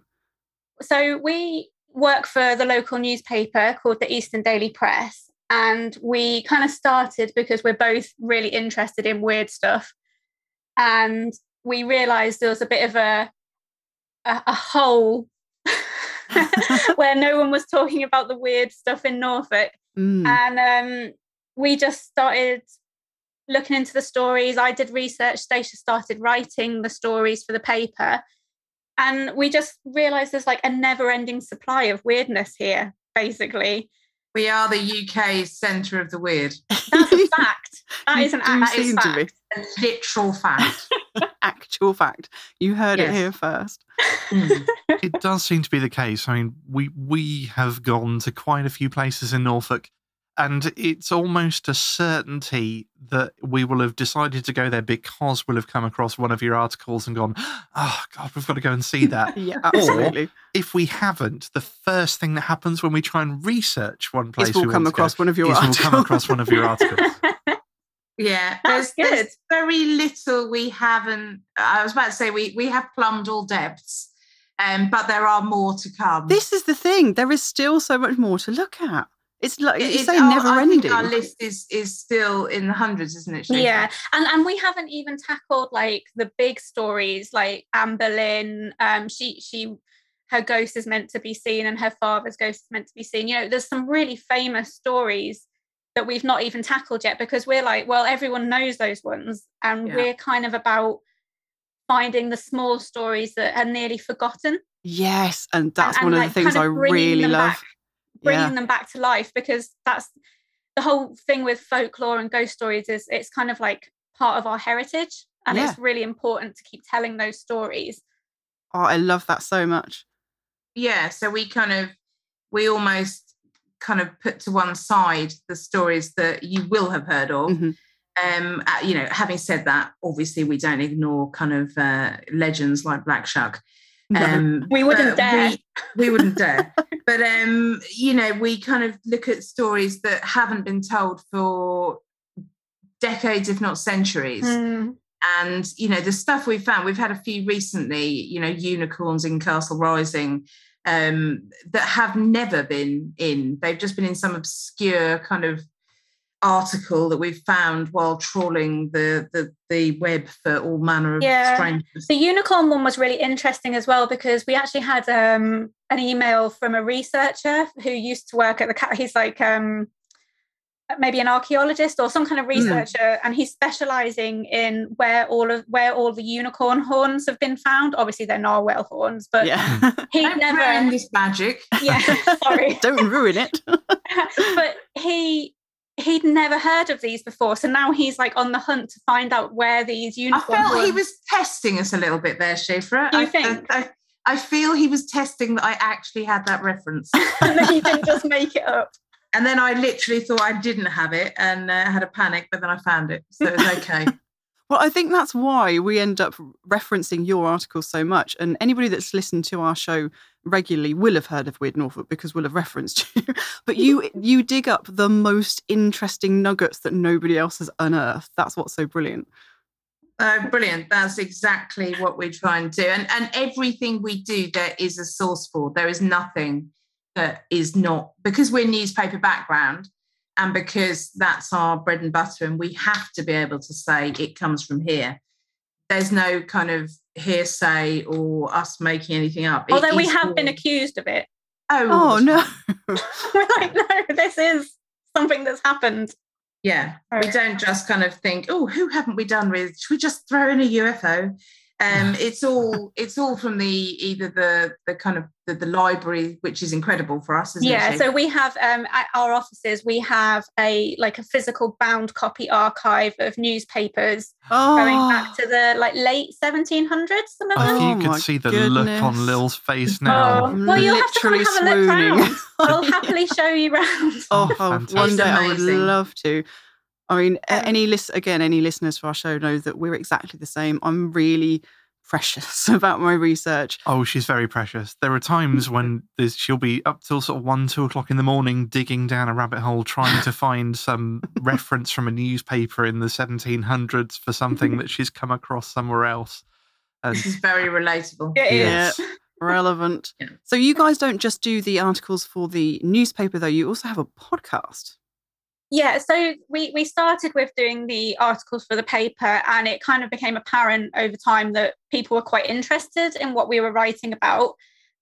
So we work for the local newspaper called the Eastern Daily Press. And we kind of started because we're both really interested in weird stuff and we realized there was a bit of a a, a hole (laughs) where no one was talking about the weird stuff in Norfolk. Mm. And um, we just started looking into the stories. I did research. Stacia started writing the stories for the paper. And we just realized there's like a never ending supply of weirdness here, basically. We are the UK centre of the weird. That's a fact. That is an actual fact. A literal fact. (laughs) actual fact. You heard yes. it here first. Mm. it does seem to be the case. I mean, we we have gone to quite a few places in Norfolk and it's almost a certainty that we will have decided to go there because we'll have come across one of your articles and gone, oh, God, we've got to go and see that. (laughs) yeah, absolutely. Or if we haven't, the first thing that happens when we try and research one place, we'll come across go, one of your articles. We'll come across one of your articles. (laughs) Yeah, there's, there's, very little we haven't. I was about to say we we have plumbed all depths, um, but there are more to come. This is the thing. There is still so much more to look at. It's like you say, never I ending. our list is is still in the hundreds, isn't it? Yeah, and and we haven't even tackled like the big stories, like Anne Boleyn. Um, she she her ghost is meant to be seen, and her father's ghost is meant to be seen. You know, there's some really famous stories that we've not even tackled yet because we're like, well, everyone knows those ones, and yeah. we're kind of about finding the small stories that are nearly forgotten. Yes, and that's and, one and of like the things I really love. Back bringing yeah. them back to life because that's the whole thing with folklore and ghost stories is it's kind of like part of our heritage and yeah. it's really important to keep telling those stories oh i love that so much yeah so we kind of we almost kind of put to one side the stories that you will have heard of mm-hmm. um uh, you know having said that obviously we don't ignore kind of uh, legends like black shuck um, we wouldn't dare. We, we wouldn't dare. (laughs) but um, you know, we kind of look at stories that haven't been told for decades, if not centuries. Mm. And you know, the stuff we've found, we've had a few recently. You know, unicorns in Castle Rising um, that have never been in. They've just been in some obscure kind of article that we've found while trawling the the, the web for all manner of yeah. The unicorn one was really interesting as well because we actually had um, an email from a researcher who used to work at the cat. He's like um, maybe an archaeologist or some kind of hmm. researcher, mm. and he's specialising in where all of where all the unicorn horns have been found. Obviously, they're narwhal horns, but yeah. (laughs) he never ruin this magic. (laughs) Yeah, sorry, (laughs) don't ruin it. but he he'd never heard of these before. So now he's like on the hunt to find out where these unicorns. I felt he was testing us a little bit there, Siofra. Do you I, think? I, I, feel he was testing that I actually had that reference. and then he didn't just make it up. And then I literally thought I didn't have it and uh, had a panic, but then I found it. So it was okay. (laughs) Well, I think that's why we end up referencing your article so much. And anybody that's listened to our show regularly will have heard of Weird Norfolk because we'll have referenced you. (laughs) but you you dig up the most interesting nuggets that nobody else has unearthed. That's what's so brilliant. Uh, brilliant. That's exactly what we try and do. And and everything we do, there is a source for. There is nothing that is not because we're newspaper background and because that's our bread and butter, and we have to be able to say it comes from here. There's no kind of hearsay or us making anything up. Although we have been accused of it. Oh, oh no. we're like, no, this is something that's happened. Yeah. We don't just kind of think, oh, who haven't we done with? Should we just throw in a UFO? Um, (laughs) it's all it's all from the either the the kind of the, the library, which is incredible for us. yeah, it? so we have um, at our offices we have a like a physical bound copy archive of newspapers oh. going back to the like late 1700s. Some of them. Oh, you could see the goodness. look on Lil's face now. Oh. Well, you'll have to come have a look round. (laughs) I'll happily show you round. Oh, one day I would love to. I mean, um, any list again, any listeners for our show know that we're exactly the same. I'm really precious (laughs) about my research. Oh, she's very precious. There are times (laughs) when she'll be up till sort of one, two o'clock in the morning, digging down a rabbit hole, trying to find some reference from a newspaper in the 1700s for something that she's come across somewhere else. And this is very relatable. It is. Yeah. (laughs) Relevant. Yeah. So you guys don't just do the articles for the newspaper, though. You also have a podcast. Yeah, so we we started with doing the articles for the paper, and it kind of became apparent over time that people were quite interested in what we were writing about,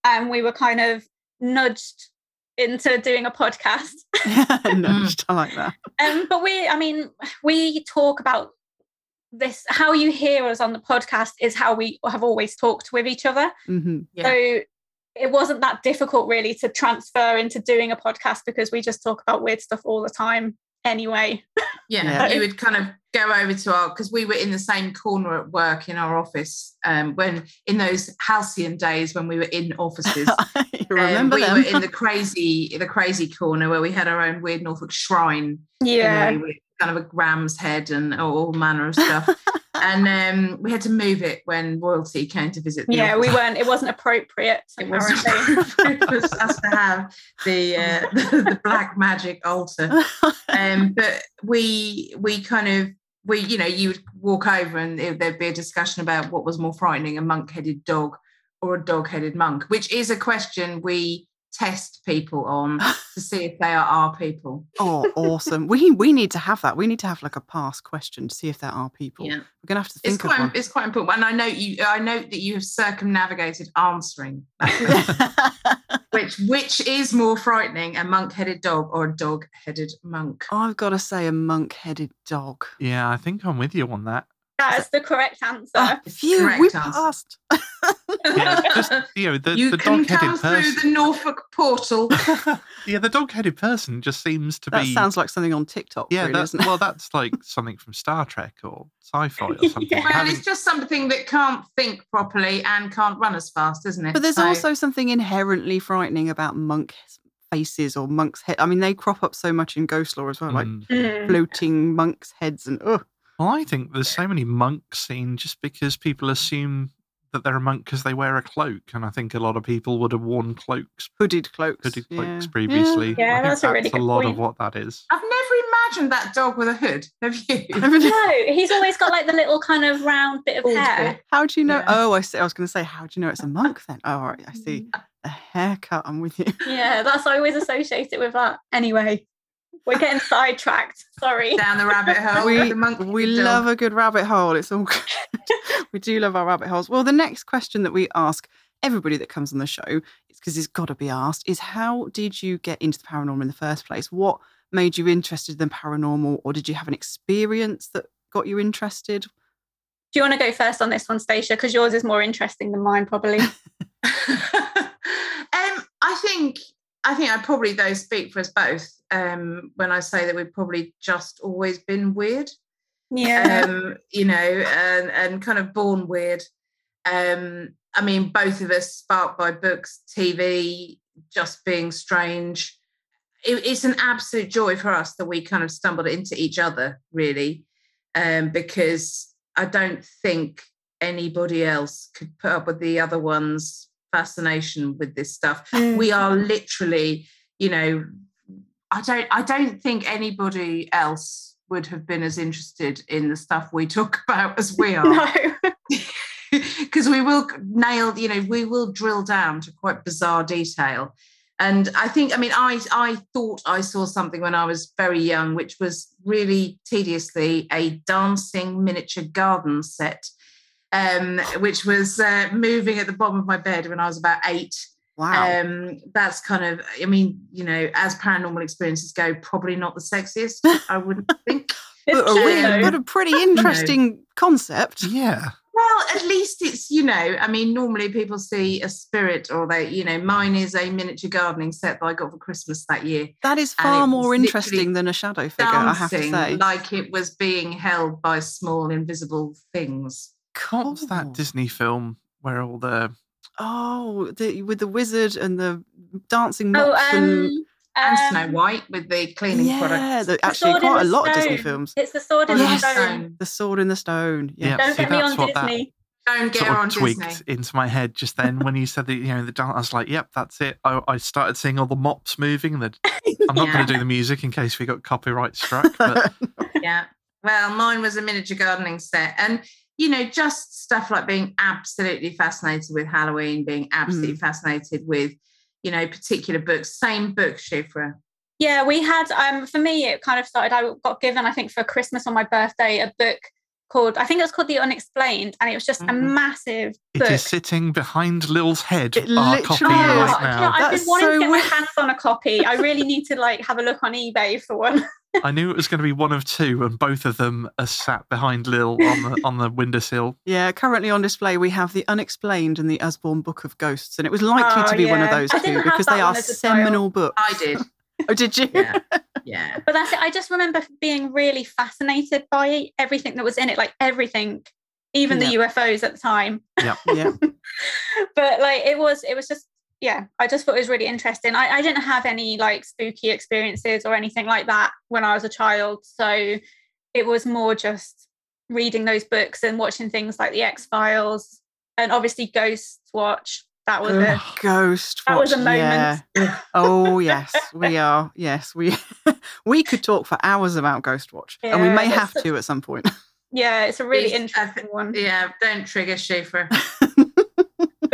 and we were kind of nudged into doing a podcast. (laughs) (laughs) nudged, I like that. Um, but we, I mean, we talk about this. How you hear us on the podcast is how we have always talked with each other. Mm-hmm. Yeah. So it wasn't that difficult really to transfer into doing a podcast because we just talk about weird stuff all the time anyway. (laughs) Yeah, yeah. you would kind of go over to our because we were in the same corner at work in our office um, when in those halcyon days when we were in offices. (laughs) remember um, we them. were in the (laughs) crazy the crazy corner where we had our own weird Norfolk shrine. Yeah, kind of a Graham's head and all manner of stuff. And um, we had to move it when royalty came to visit. yeah, office. we weren't. It wasn't appropriate. It wasn't appropriate for us to have the, uh, the, the black magic altar. Um, but we we kind of we you know you would walk over and there'd be a discussion about what was more frightening, a monk-headed dog or a dog-headed monk, which is a question we test people on (laughs) to see if they are our people. Oh, awesome! we we need to have that. We need to have like a past question to see if there are people. Yeah, we're gonna have to think it's quite, It's quite important, and I know you. I know that you have circumnavigated answering (laughs) which which is more frightening, a monk-headed dog or a dog-headed monk? I've got to say, a monk-headed dog. Yeah, I think I'm with you on that. That's the correct answer. Oh, phew, correct we answer. passed. yeah, just, you know, the, you the can dog-headed come person. through the Norfolk portal. (laughs) (laughs) yeah, the dog-headed person just seems to that be. That sounds like something on TikTok. Yeah, really, that, well, that's like something from Star Trek or sci-fi or (laughs) something. yeah. Well, Having... it's just something that can't think properly and can't run as fast, isn't it? But there's so... also something inherently frightening about monk faces or monks' head. I mean, they crop up so much in ghost lore as well, like mm. floating monks' heads and oh. Well, I think there's so many monks seen just because people mm-hmm. assume that they're a monk because they wear a cloak, and I think a lot of people would have worn cloaks, hooded cloaks, hooded cloaks yeah. previously. Yeah, yeah that's, that's, a really a lot point. of what that is. I've never imagined that dog with a hood. Have you? (laughs) no, he's always got like the little kind of round bit of hair. How do you know? Yeah. Oh, I see. I was going to say, how do you know it's a monk then? Oh, all right, I see. Mm. A haircut. I'm with you. Yeah, that's I always associate it with that. Anyway. We're getting sidetracked. Sorry. Down the rabbit hole. We, we love a good rabbit hole. It's all good. (laughs) we do love our rabbit holes. Well, the next question that we ask everybody that comes on the show, it's because it's got to be asked, is how did you get into the paranormal in the first place? What made you interested in paranormal, or did you have an experience that got you interested? Do you want to go first on this one, Stacia? Because yours is more interesting than mine, probably. (laughs) (laughs) um, I think I think I probably though speak for us both um, when I say that we've probably just always been weird. Yeah. Um, you know, and, and kind of born weird. Um, I mean, both of us sparked by books, TV, just being strange. It, it's an absolute joy for us that we kind of stumbled into each other, really, um, because I don't think anybody else could put up with the other one's fascination with this stuff. Mm. We are literally, you know, I don't I don't think anybody else would have been as interested in the stuff we talk (laughs) about as we (laughs) are. no. (laughs) because we will nail you know we will drill down to quite bizarre detail and i think i mean i i thought i saw something when i was very young which was really tediously a dancing miniature garden set um, which was uh, moving at the bottom of my bed when i was about eight Wow. um, that's kind of i mean you know as paranormal experiences go probably not the sexiest (laughs) i wouldn't think but, a It's really, but a pretty interesting concept. Yeah. Well, at least it's, you know, I mean, normally people see a spirit or they, you know, mine is a miniature gardening set that I got for Christmas that year. That is far more interesting than a shadow figure, I have to say. like it was being held by small invisible things. What was that Disney film where all the Oh, the, with the wizard and the dancing Oh, mops and um, And um, Snow White with the cleaning yeah, products. the, The actually Sword quite a the lot of Disney films. It's the sword in Yes. the stone. Stone. The Sword in the Stone. Yeah. Yeah. Don't See, get me on what that- Disney. Don't get sort of on tweaked Disney. into my head just then when you said that you know the dance. I was like, "Yep, that's it." I, I started seeing all the mops moving. That (laughs) I'm not Yeah. going to do the music in case we got copyright struck. But (laughs) yeah. Well, mine was a miniature gardening set. And, you know, just stuff like being absolutely fascinated with Halloween, being absolutely fascinated with, you know, particular books. Same book, Siofra. Yeah, we had um for me it kind of started I got given I think for Christmas on my birthday a book called I think it was called The Unexplained and it was just a Mhm. massive it book. is sitting behind Lil's head. It our literally copy is. right you know, now. I've been wanting so to get weird. my hands on a copy. I really need to like have a look on eBay for one. (laughs) I knew it was going to be one of two, and both of them are sat behind Lil on the on the windowsill. (laughs) Yeah, currently on display we have the Unexplained and the Usborne Book of Ghosts, and it was likely Oh, to be one of those two because they are one as seminal books. I did. (laughs) Oh, did you? Yeah. (laughs) Yeah. But that's it. I just remember being really fascinated by everything that was in it, like everything, even the UFOs at the time. Yeah. Yeah. but like it was, it was just, yeah, I just thought it was really interesting. I, I didn't have any like spooky experiences or anything like that when I was a child. So it was more just reading those books and watching things like the X Files and obviously Ghost Watch. That was it. Ghost. That was a Watch, yeah. moment. Oh yes, we are. Yes, we (laughs) we could talk for hours about Ghost Watch, and we may have such- to at some point. (laughs) Yeah, it's a really It's- interesting thi- one. Yeah. Don't trigger Siofra. (laughs)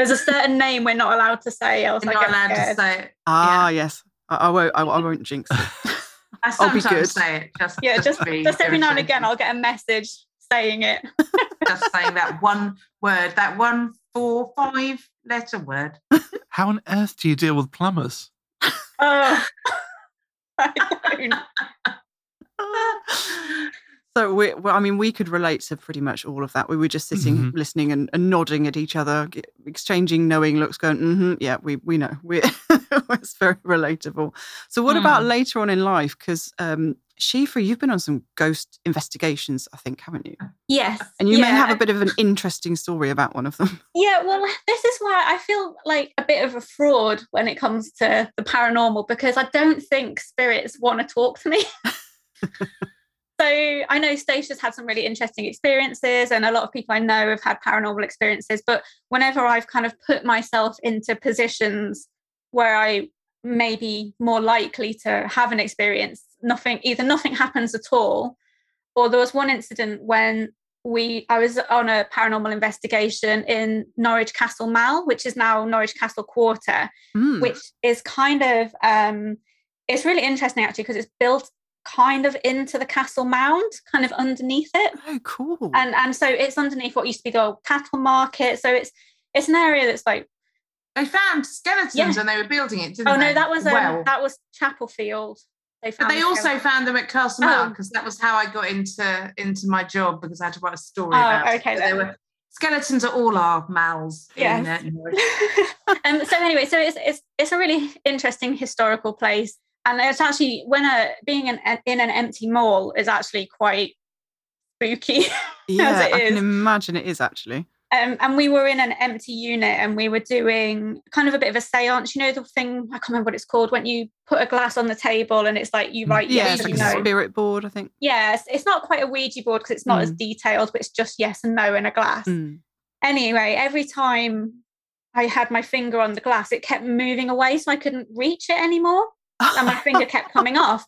There's a certain name we're not allowed to say, else You're I not get allowed to say it. ah, yes. I, I won't. I, I won't jinx it. (laughs) I I'll be good. say it. Just, Yeah, just to just every now and again I'll get a message saying it. (laughs) just saying that one word, that one four, five letter word. (laughs) How on earth do you deal with plumbers? Oh, I don't. So we, well, I mean, we could relate to pretty much all of that. We were just sitting, Mhm. listening, and, and nodding at each other, exchanging knowing looks, going, mm-hmm, "Yeah, we we know." We (laughs) it's very relatable. So, what about Mm. later on in life? Because um, Siofra, you've been on some ghost investigations, I think, haven't you? Yes. And you may have a bit of an interesting story about one of them. (laughs) Yeah, well, this is why I feel like a bit of a fraud when it comes to the paranormal because I don't think spirits want to talk to me. (laughs) so I know Stacey's had some really interesting experiences, and a lot of people I know have had paranormal experiences. But whenever I've kind of put myself into positions where I may be more likely to have an experience, nothing either nothing happens at all, or there was one incident when we I was on a paranormal investigation in Norwich Castle Mall, which is now Norwich Castle Quarter, Mm. which is kind of um it's really interesting actually because it's built kind of into the castle mound, kind of underneath it. oh, cool. And and so it's underneath what used to be the old cattle market. So it's it's an area that's like They found skeletons Yeah. when they were building it, didn't oh they? no, that was um, well. that was Chapel Field. They But found they the also skeleton. found them at Castle Mound Mall because that was how I got into into my job because I had to write a story Oh, about it. okay But there then. were skeletons at all our malls in uh, (laughs) um, so anyway, so it's, it's it's a really interesting historical place, and it's actually when a being an, in an empty mall is actually quite spooky. (laughs) yeah, it I can imagine it is actually. Um, and we were in an empty unit, and we were doing kind of a bit of a séance. You know the thing I can't remember what it's called when you put a glass on the table and it's like you write Yeah, yes, it's like you a know. spirit board, I think. Yes, it's not quite a Ouija board because it's not as detailed, but it's just yes and no in a glass. Mm. Anyway, every time I had my finger on the glass, it kept moving away, so I couldn't reach it anymore, and my finger kept coming off.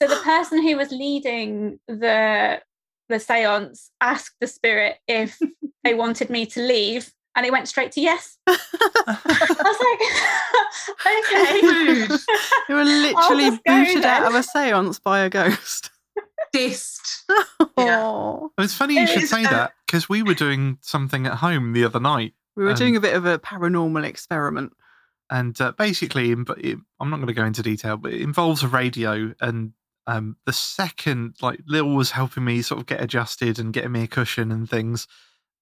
So the person who was leading the the seance asked the spirit if (laughs) they wanted me to leave, and it went straight to yes. (laughs) I was like, (laughs) okay. You were literally booted out of a seance by a ghost. Dissed. Yeah. It's funny you it should is, say uh, that because we were doing something at home the other night. We were doing a bit of a paranormal experiment. And uh, basically, I'm not going to go into detail, but it involves a radio. And um, the second, like, Lil was helping me sort of get adjusted and getting me a cushion and things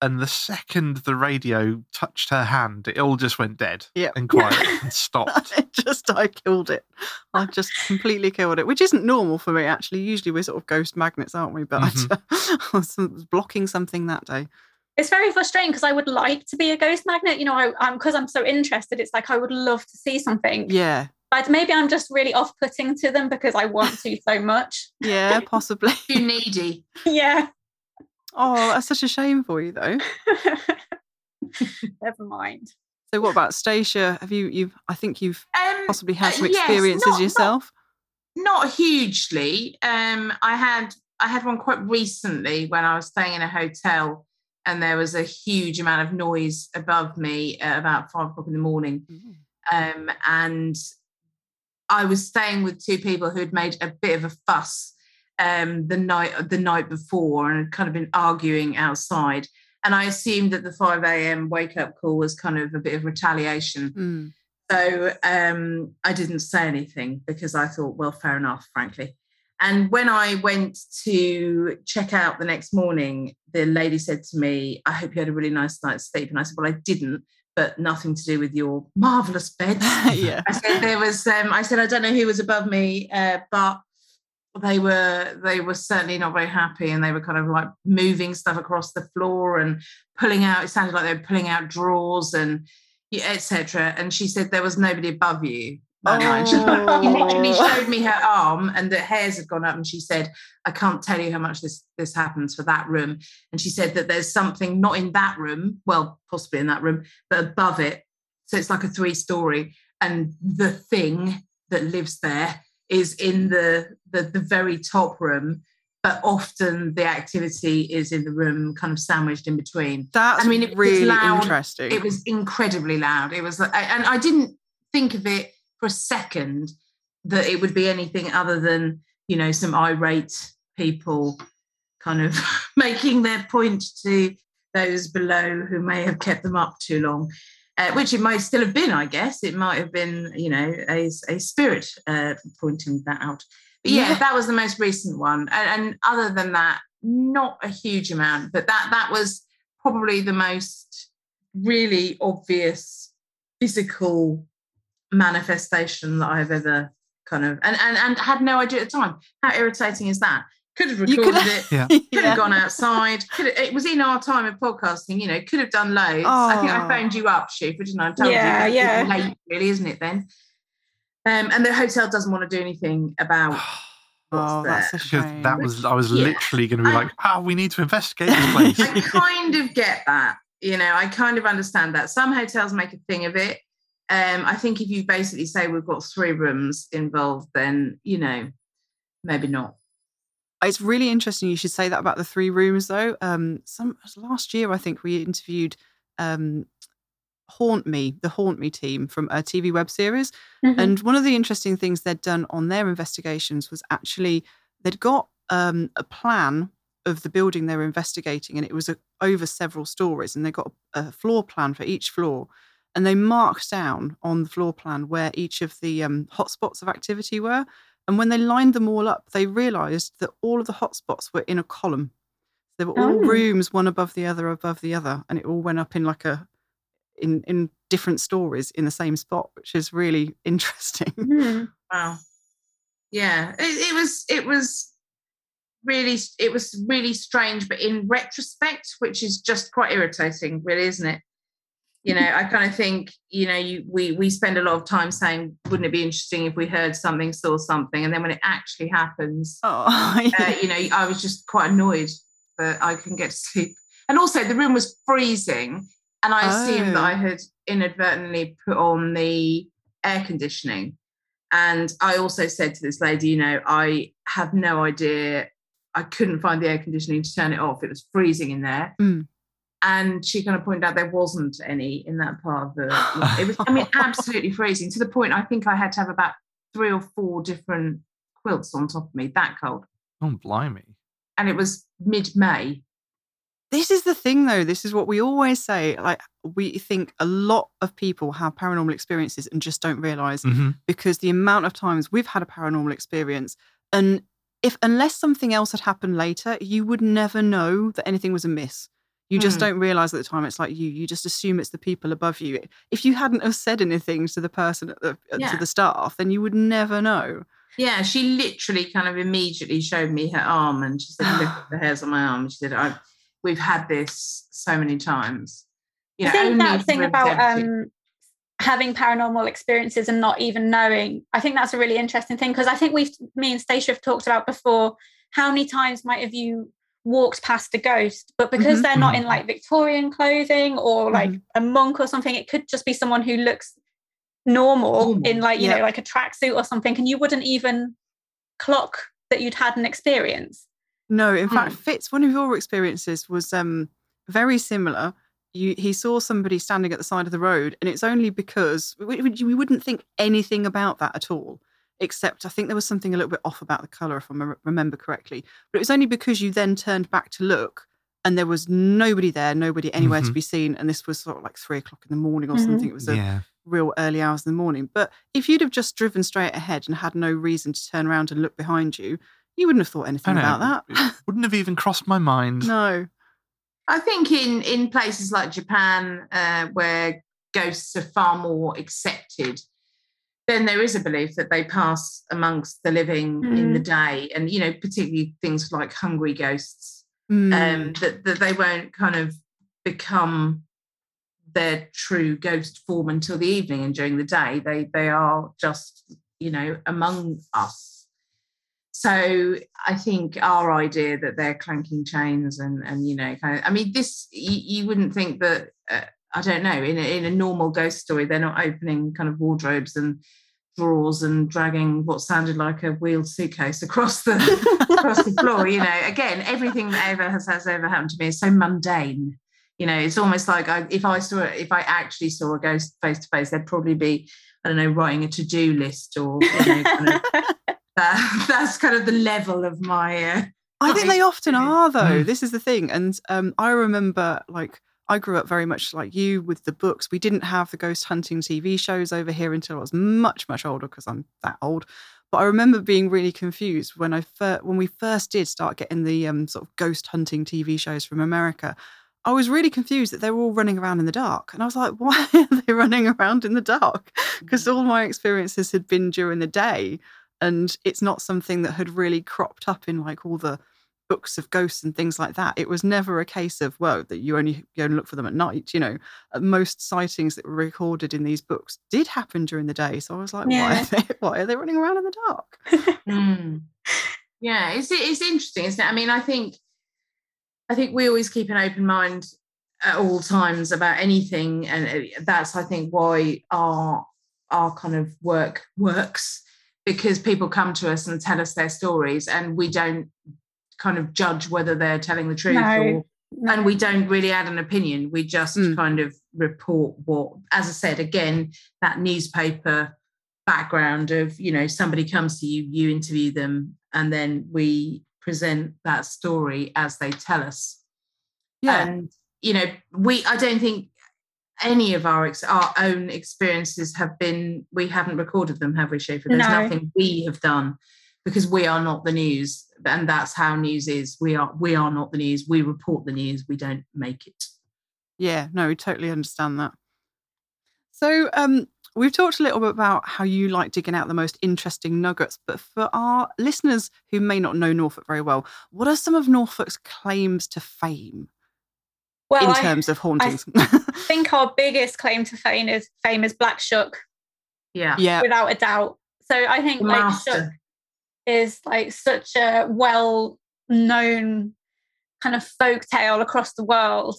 and the second the radio touched her hand, it all just went dead yep. and (laughs) quiet and stopped. it just, I killed it. I just completely killed it, which isn't normal for me, actually. Usually we're sort of ghost magnets, aren't we? But mm-hmm. (laughs) I was blocking something that day. It's very frustrating because I would like to be a ghost magnet. You know, I, I'm because I'm so interested. It's like I would love to see something. Yeah. But maybe I'm just really off-putting to them because I want to so much. Yeah, (laughs) possibly. Too needy. yeah. Oh, that's such a shame for you, though. (laughs) Never mind. So, what about Stacia? Have you? You've? I think you've um, possibly had some uh, experiences yes, not, yourself. Not, not hugely. Um, I had. I had one quite recently when I was staying in a hotel, and there was a huge amount of noise above me at about five o'clock in the morning. Mm. Um, and I was staying with two people who had made a bit of a fuss um, the night the night before and had kind of been arguing outside. And I assumed that the 5 a.m. wake up call was kind of a bit of retaliation. Mm. So um, I didn't say anything because I thought, well, fair enough, frankly. And when I went to check out the next morning, the lady said to me, I hope you had a really nice night's sleep. And I said, Well, I didn't, but nothing to do with your marvelous bed. (laughs) yeah. I said, There was, um, I said, I don't know who was above me, uh, but they were they were certainly not very happy and they were kind of like moving stuff across the floor and pulling out it sounded like they were pulling out drawers and etc and she said there was nobody above you that oh. (laughs) night. She literally (laughs) showed me her arm and the hairs had gone up and she said I can't tell you how much this this happens for that room and she said that there's something not in that room well possibly in that room but above it so it's like a three story and the thing that lives there is in the, the, the very top room but often the activity is in the room kind of sandwiched in between that's i mean it really was loud. interesting it was incredibly loud it was and i didn't think of it for a second that it would be anything other than you know some irate people kind of (laughs) making their point to those below who may have kept them up too long uh, which it might still have been, I guess. It might have been, you know, a, a spirit uh, pointing that out. But yeah, yeah, that was the most recent one. And, and, other than that, not a huge amount, but that that was probably the most really obvious physical manifestation that I've ever kind of and, and and had no idea at the time. How irritating is that? could have recorded it, (laughs) yeah. could have yeah. gone outside. Could have, it was in our time of podcasting, you know, could have done loads. Oh. I think I phoned you up, Siofra, didn't I? I told yeah, you. Yeah, late, really, isn't it then? Um, and the hotel doesn't want to do anything about. (sighs) oh, that's a shame. That was I was yeah. literally going to be like, oh, we need to investigate this place. (laughs) I kind of get that. You know, I kind of understand that. Some hotels make a thing of it. Um, I think if you basically say we've got three rooms involved, then you know, maybe not. It's really interesting. You should say that about the three rooms, though. Um, some last year, I think we interviewed um, Haunt Me, the Haunt Me team from a TV web series, mm-hmm. and one of the interesting things they'd done on their investigations was actually they'd got um, a plan of the building they were investigating, and it was a, over several stories, and they got a, a, floor plan for each floor, and they marked down on the floor plan where each of the um, hotspots of activity were. And when they lined them all up, they realized that all of the hotspots were in a column. They were all oh. rooms, one above the other, above the other, and it all went up in like a in in different stories in the same spot, which is really (laughs) interesting. Mm. Wow. Yeah, it, it was it was really it was really strange, but in retrospect, which is just quite irritating, really, isn't it? You know i kind of think you know you, we we spend a lot of time saying wouldn't it be interesting if we heard something saw something and then when it actually happens oh, (laughs) yeah. uh, you know i was just quite annoyed that i couldn't get to sleep and also the room was freezing And I oh. assumed that I oh. had inadvertently put on the air conditioning. And I also said to this lady, you know, I have no idea. I couldn't find the air conditioning to turn it off. It was freezing in there. Mm. And she kind of pointed out there wasn't any in that part of the. (laughs) It was, I mean, absolutely freezing to the point I think I had to have about three or four different quilts on top of me, that cold. Oh, blimey. And it was mid May. This is the thing, though. This is what we always say. Like, we think a lot of people have paranormal experiences and just don't realize mm-hmm. because the amount of times we've had a paranormal experience and if unless something else had happened later, you would never know that anything was amiss. You just mm. don't realize at the time it's like you. You just assume it's the people above you. If you hadn't have said anything to the person at the yeah. to the staff, then you would never know. Yeah, she literally kind of immediately showed me her arm and she said, "Look at the hairs on my arm." She said, "I, we've had this so many times." You know, I think that thing about um, having paranormal experiences and not even knowing, I think that's a really interesting thing because I think we've, me and Stacia have talked about before. How many times might have you walked past a ghost, but because mm-hmm. they're not in mm-hmm. like Victorian clothing or like mm-hmm. a monk or something, it could just be someone who looks normal in like, you know, like a tracksuit or something, and you wouldn't even clock that you'd had an experience. No, in fact, hmm. Fitz, one of your experiences was um very similar. You, he saw somebody standing at the side of the road, and it's only because we, we wouldn't think anything about that at all except I think there was something a little bit off about the colour, if I remember correctly. But it was only because you then turned back to look and there was nobody there, nobody anywhere mm-hmm. to be seen. And this was sort of like three o'clock in the morning or mm-hmm. something. It was a yeah. real early hours in the morning. But if you'd have just driven straight ahead and had no reason to turn around and look behind you, you wouldn't have thought anything about that. wouldn't have even crossed my mind. No. I think in in places like Japan, uh, where ghosts are far more accepted, then there is a belief that they pass amongst the living mm. in the mm. day, and you know, particularly things like hungry ghosts, mm. um, that that they won't kind of become their true ghost form until the evening, and during the day they they are just you know among us. So I think our idea that they're clanking chains and and you know kind of I mean this you, you wouldn't think that. Uh, I don't know. In a, in a normal ghost story, they're not opening kind of wardrobes and drawers and dragging what sounded like a wheeled suitcase across the (laughs) across the floor. You know, again, everything that ever has, has ever happened to me is so mundane. You know, it's almost like I, if I saw if I actually saw a ghost face to face, there'd probably be I don't know writing a to do list or you know, kind of, (laughs) uh, that's kind of the level of my. Uh, I think they often are though. Mm. This is the thing, and um, I remember like I grew up very much like you with the books. We didn't have the ghost hunting TV shows over here until I was much, much older because I'm that old. But I remember being really confused when I fir- when we first did start getting the um, sort of ghost hunting TV shows from America. I was really confused that they were all running around in the dark. And I was like, (laughs) why are they running around in the dark? Because mm. all my experiences had been during the day. And it's not something that had really cropped up in like all the books of ghosts and things like that. It was never a case of well that you only go and look for them at night. You know, most sightings that were recorded in these books did happen during the day. So I was like, yeah. why, are they, (laughs) why are they running around in the dark? (laughs) mm. Yeah, it's it's interesting, isn't it? I mean, I think I think we always keep an open mind at all times about anything, and uh, that's I think why our our kind of work works because people come to us and tell us their stories and we don't kind of judge whether they're telling the truth no, or no. and we don't really add an opinion we just mm. kind of report what as i said again that newspaper background of you know somebody comes to you you interview them and then we present that story as they tell us yeah and you know we i don't think any of our ex- our own experiences have been we haven't recorded them have we Siofra? there's no. nothing we have done because we are not the news and that's how news is. We are we are not the news. We report the news. We don't make it. Yeah no we totally understand that. So um we've talked a little bit about how you like digging out the most interesting nuggets but for our listeners who may not know norfolk very well what are some of norfolk's claims to fame well, in terms I, of hauntings? I (laughs) think our biggest claim to fame is fame is black shuck yeah. Yeah. Without a doubt. So i think like shuck is like such a well known kind of folk tale across the world.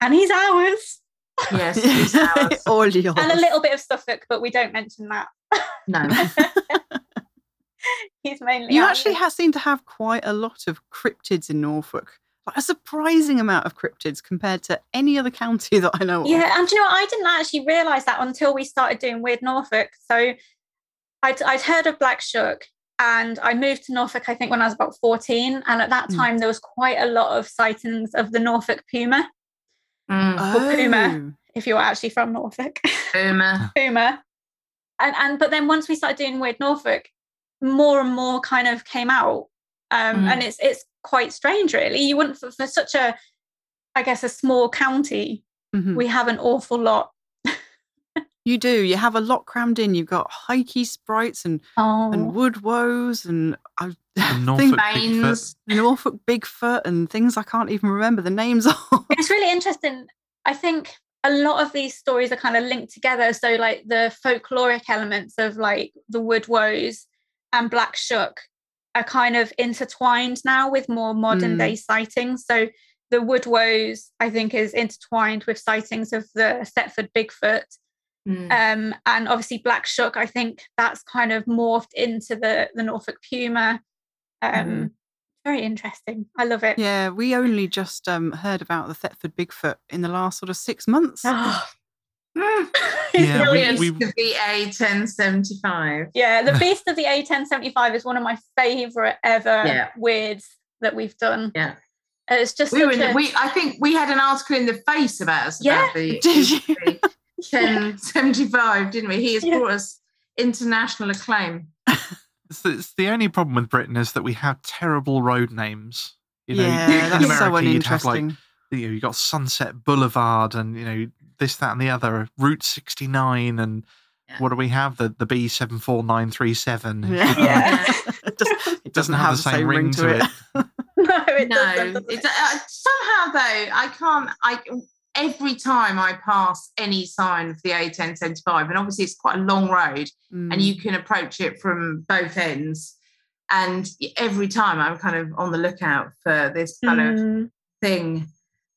And he's ours. Yes, (laughs) (laughs) all yours. and a little bit of Suffolk, but we don't mention that. No. (laughs) He's mainly. You out actually here. have, seem to have quite a lot of cryptids in Norfolk. Like a surprising amount of cryptids compared to any other county that I know of. Yeah, and do you know what? I didn't actually realise that until we started doing Weird Norfolk. So I'd, I'd heard of Black Shuck and I moved to Norfolk, I think, when I was about 14. And at that Mm. time, there was quite a lot of sightings of the Norfolk puma, Mm. Or Puma. Oh. if you're actually from Norfolk. (laughs) Boomer. puma. And, and but then once we started doing Weird Norfolk, more and more kind of came out. Um, Mm. And it's it's quite strange, really. You wouldn't, for, for such a, I guess, a small county, Mhm. we have an awful lot. You do. You have a lot crammed in. You've got hyter sprites and, Oh. and woodwose and I (laughs) The think Norfolk Bigfoot. Norfolk Bigfoot and things I can't even remember the names (laughs) of. it's really interesting. I think a lot of these stories are kind of linked together. So, like the folkloric elements of like the Woodwose and Black Shuck are kind of intertwined now with more modern Mm. day sightings. So, the Woodwose, I think, is intertwined with sightings of the Thetford Bigfoot. Mm. Um, and obviously, Black Shuck, I think that's kind of morphed into the, the Norfolk Puma. Um, Mhm. Very interesting. I love it. yeah, we only just um, heard about the Thetford Bigfoot in the last sort of six months. Oh, (gasps) Mm. (laughs) Yeah, we- brilliant. we- The VA 1075. Yeah, the (laughs) Beast of the A1075 is one of my favourite ever Yeah. weirds that we've done. Yeah. It's just We were such in, a- we I think we had an article in the face about us Yeah. about the, (laughs) Did you? The (laughs) 1075, didn't we? He has Yeah. brought us international acclaim. (laughs) It's, it's the only problem with Britain is that we have terrible road names. You know, yeah, in that's America, so you'd have like you know, you got Sunset Boulevard and you know this, that, and the other. Route sixty nine, and Yeah. what do we have? The the B seven four nine three seven. Yeah. Yeah. (laughs) it, just, it doesn't, have, the same ring to it. no, it no, doesn't. does it, it? uh, somehow though I can't. I every time I pass any sign of the A1075, and obviously it's quite a long road, and Mm. you can approach it from both ends. And every time I'm kind of on the lookout for this kind of Mm. thing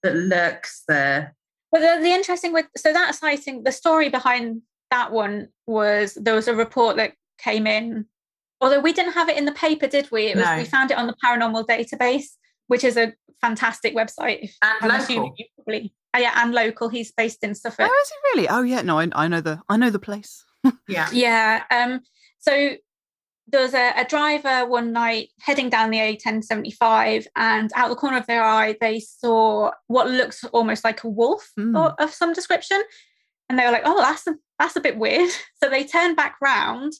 that lurks there. But the, the interesting with so that sighting, the story behind that one was there was a report that came in. Although we didn't have it in the paper, did we? It was No. we found it on the paranormal database, which is a fantastic website. And I'm local. you probably yeah, and local. He's based in Suffolk. Oh, is he really? Oh, yeah. No, I, I know the I know the place. (laughs) Yeah. Yeah. Um, so there was a, a driver one night heading down the A1075, and out the corner of their eye, they saw what looks almost like a wolf Mm. or, of some description. And they were like, oh, that's a, that's a bit weird. (laughs) So they turned back round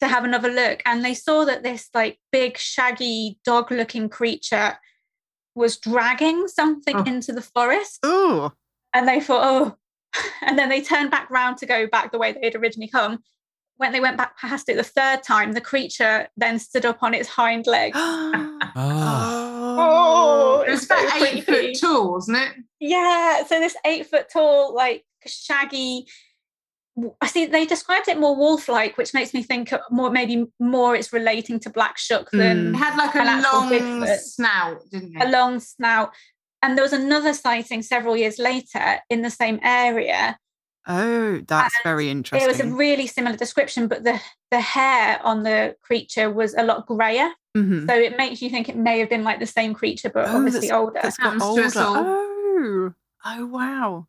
to have another look, and they saw that this like big, shaggy, dog looking creature was dragging something Oh. into the forest Oh, and they thought, oh, (laughs) and then they turned back round to go back the way they had originally come. When they went back past it the third time, the creature then stood up on its hind legs. (gasps) Ah. oh. It was so about eight creepy. foot tall, wasn't it? Yeah, so this eight foot tall, like shaggy. I see they described it more wolf-like, which makes me think more maybe more it's relating to Black Shuck than It had like a long Bigfoot. snout, didn't a long snout. And there was another sighting several years later in the same area Oh, that's very interesting. It was a really similar description, but the the hair on the creature was a lot grayer. Mhm. So it makes you think it may have been like the same creature, but Oh, obviously that's- older. That's got older. Oh, oh, wow.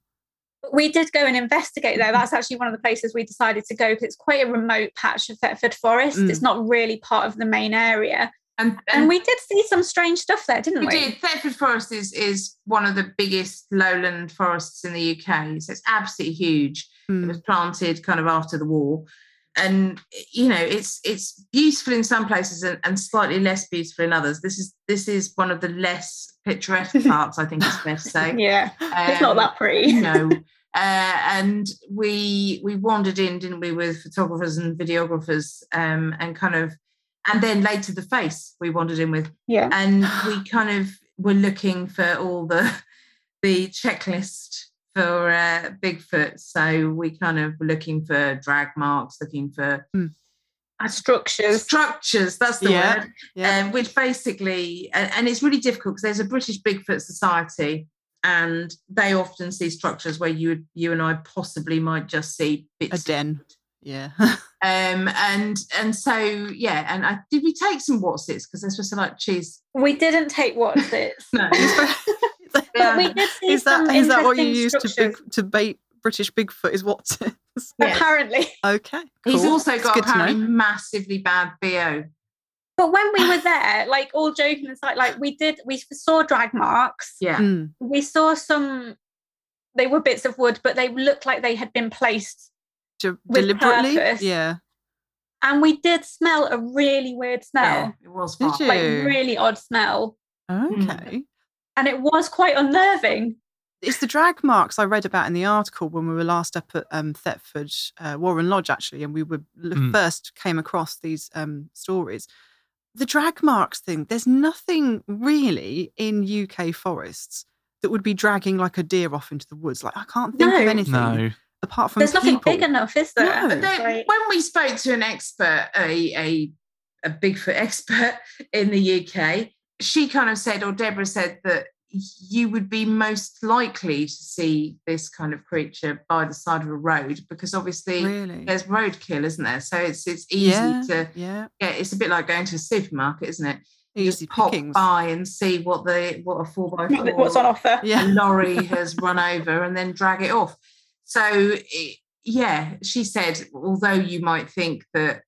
We did go and investigate there. That's actually one of the places we decided to go because it's quite a remote patch of Thetford Forest. Mm. It's not really part of the main area. And, And we did see some strange stuff there, didn't we we? did. Thetford Forest is is one of the biggest lowland forests in the UK. So it's absolutely huge. It Mm. was planted kind of after the war. And you know, it's it's beautiful in some places and, and slightly less beautiful in others. This is this is one of the less picturesque parts, I think it's fair to say. (laughs) Yeah, it's not Um, that pretty. (laughs) no. Uh, and we we wandered in, didn't we, with photographers and videographers, um, and kind of, and then later the face we wandered in with, Yeah. and we kind of were looking for all the the checklist for uh, Bigfoot. So we kind of were looking for drag marks, looking for Structures. structures. That's the Yeah, word yeah. um, which basically, and, and it's really difficult because there's a British Bigfoot Society, and they often see structures where you you and I possibly might just see bits a den. Yeah. (laughs) um and and so yeah, and I did we take some what's its because they're supposed to like cheese. We didn't take what's its. (laughs) no. (laughs) but we did see is that some is that what you interesting use to big, structures. to bait British Bigfoot? Is what? Yes. (laughs) Apparently. okay. Cool. He's also got good to know. apparently massively bad BO. But when we were (sighs) there, like all joking aside, like we did, we saw drag marks. Yeah. Mm. We saw some. They were bits of wood, but they looked like they had been placed. De- With deliberately. purpose. Yeah. And we did smell a really weird smell, Yeah, it was Did fun. you? like really odd smell, Okay. and it was quite unnerving. It's the drag marks I read about in the article when we were last up at um, Thetford uh, Warren Lodge, actually, and we were Mm. first came across these um, stories. The drag marks thing. There's nothing really in UK forests that would be dragging like a deer off into the woods. Like I can't think of anything No. apart from There's nothing big enough, is there? No. But then, Right. when we spoke to an expert, a, a a Bigfoot (laughs) expert in the UK, she kind of said, or Deborah said that you would be most likely to see this kind of creature by the side of a road because obviously Really? there's roadkill, isn't there? So it's it's easy yeah, to yeah. yeah, it's a bit like going to a supermarket, isn't it? You Easy just pop pickings. by and see what the what a four by four What's on offer? a Yeah. (laughs) lorry (laughs) has run over and then drag it off. So, it, yeah, she said, although you might think that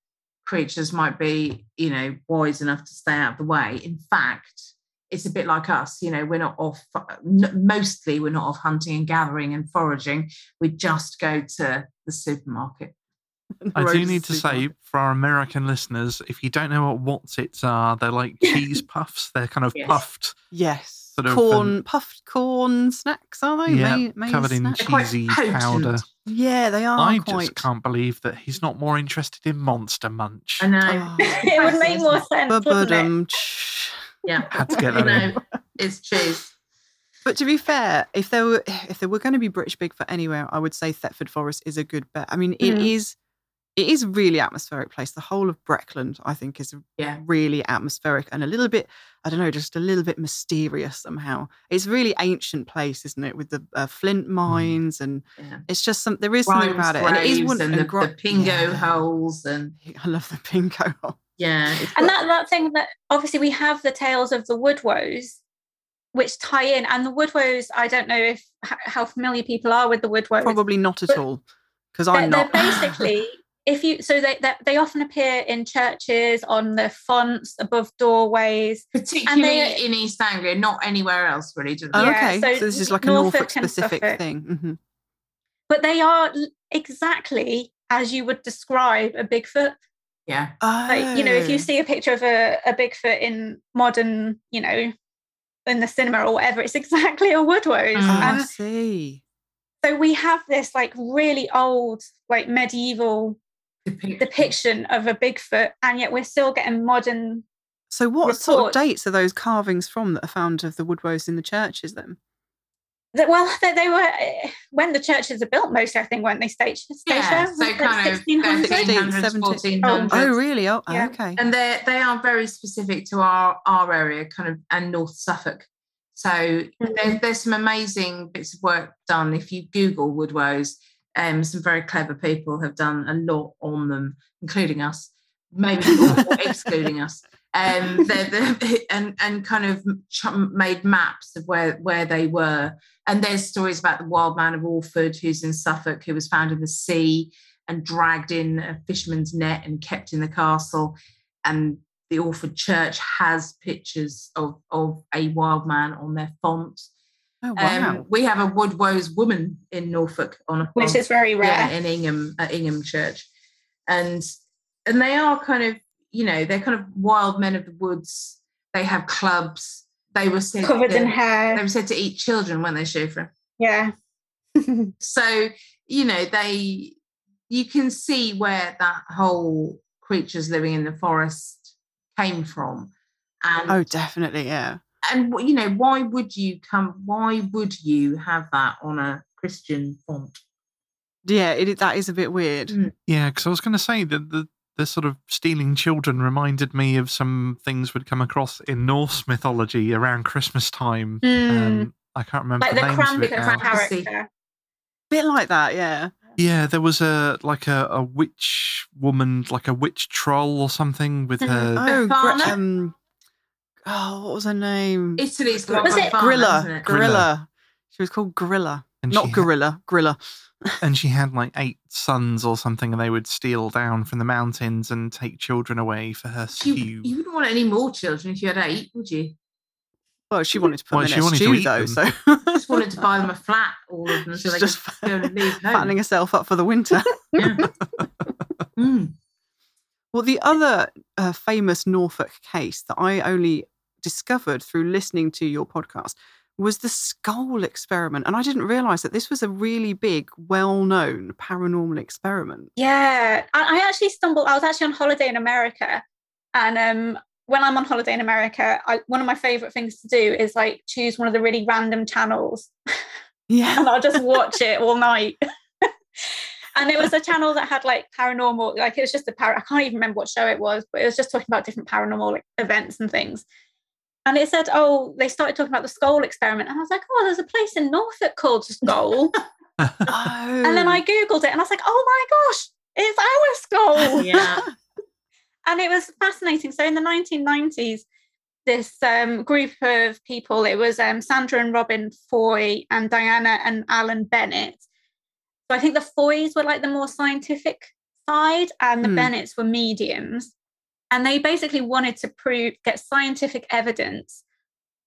creatures might be, you know, wise enough to stay out of the way, in fact, it's a bit like us. You know, we're not off, mostly, we're not off hunting and gathering and foraging. We just go to the supermarket. I do need to say for our American listeners, if you don't know what what's its are, they're like (laughs) cheese puffs. They're kind of Yes. puffed. Yes. Sort of, corn, um, puffed corn snacks, are they? Yeah, Ma- maize covered in snacks? They're cheesy powder. Yeah, they are I quite. just can't believe that he's not more interested in Monster Munch. I know. Oh. (laughs) it would make more sense, wouldn't it? Yeah. (laughs) Had to get that it's cheese. But to be fair, if there were if there were going to be British Bigfoot anywhere, I would say Thetford Forest is a good bet. I mean, it Mm. is it is a really atmospheric place. The whole of Breckland, I think, is Yeah. really atmospheric and a little bit, I don't know, just a little bit mysterious somehow. It's a really ancient place, isn't it, with the uh, flint mines and Yeah. it's just some there is something about it, and it is one and the, gro- the pingo Yeah. holes and (laughs) I love the pingo hole. Yeah. And that, that thing that obviously we have the tales of the woodwose, which tie in. And the woodwose, I don't know if how familiar people are with the woodwose. Probably not at all, because I'm they're not. (laughs) basically if you so they, they they often appear in churches on the fonts above doorways. particularly in East Anglia, not anywhere else really. Do they? Oh, Yeah, okay, so so, this is like a Norfolk Norfolk specific Suffolk. thing. Mhm. But they are exactly as you would describe a Bigfoot. Yeah, Like, you know, if you Oh. see a picture of a, a Bigfoot in modern, you know, in the cinema or whatever, it's (laughs) exactly a woodwose. Mm. Oh, I see. so we have this like really old, like medieval Depiction. depiction of a Bigfoot, and yet we're still getting modern. So, what sort of dates are those carvings from that are found of the woodwose in the churches? Then, That, well, (laughs) they, they were eh, when the churches are built, most I think weren't they stage yeah, station? so kind of 1600s? 1300s, 1400s. Oh, oh, really? Oh, Yeah. okay. and they they are very specific to our our area, kind of, and North Suffolk. So Mm-hmm. there's there's some amazing bits of work done. If you Google woodwose, um, some very clever people have done a lot on them, including us, maybe or, or (laughs) excluding us. Um, (laughs) and and kind of made maps of where where they were. And there's stories about the wild man of Orford, who's in Suffolk, who was found in the sea and dragged in a fisherman's net and kept in the castle. And the Orford Church has pictures of, of a wild man on their font. Oh, wow. Um, we have a Woodwose woman in Norfolk on a which font, is very rare. yeah, in Ingham at Ingham Church, and and they are kind of you know they're kind of wild men of the woods. They have clubs. They were said covered to, in hair. they were said to eat children when they Siofra. Yeah. (laughs) So you know they you can see where that whole creatures living in the forest came from, and oh, definitely. Yeah. and you know why would you come? Why would you have that on a Christian font? Yeah, it, that is a bit weird. Mm. Yeah, because I was going to say that the the sort of stealing children reminded me of some things we'd come across in Norse mythology around Christmas time. Mm. Um, I can't remember like the, the names of it now. character. Bit like that, yeah. Yeah, there was a like a, a witch woman, like a witch troll or something with Mhm. her. Oh, Befana? gr- um, oh, what was her name? Italy's got Was it- Grilla. hasn't? Grilla. Grilla. She was called Grilla, And not she Gorilla. Grilla. and she had like eight sons or something, and they would steal down from the mountains and take children away for her You, stew. you wouldn't want any more children if you had eight, would you? Well, she wanted to put Well, them in a wanted stew, though, them. so Just wanted to buy them a flat, all of them, (laughs) so they just could go and (laughs) leave home. fattening herself up for the winter. (laughs) Yeah. Mm. Well, the other uh, famous Norfolk case that I only discovered through listening to your podcast was the Scole experiment. And I didn't realize that this was a really big, well known paranormal experiment. Yeah, I, I actually stumbled. I was actually on holiday in America, and um, when I'm on holiday in America, I, one of my favorite things to do is like choose one of the really random channels, Yeah. and I'll just (laughs) watch it all night. and it was a channel that had like paranormal, like it was just a par. I can't even remember what show it was, but it was just talking about different paranormal like, events and things. And it said, oh, they started talking about the Scole experiment, and I was like, oh, there's a place in Norfolk called Scole. (laughs) Oh. And then I Googled it and I was like, oh my gosh, it's our Scole. (laughs) Yeah. (laughs) and it was fascinating. So in the 1990s, this um, group of people, it was um, Sandra and Robin Foy and Diana and Alan Bennett. So I think the Foys were like the more scientific side and the Hmm. Bennetts were mediums. And they basically wanted to prove, get scientific evidence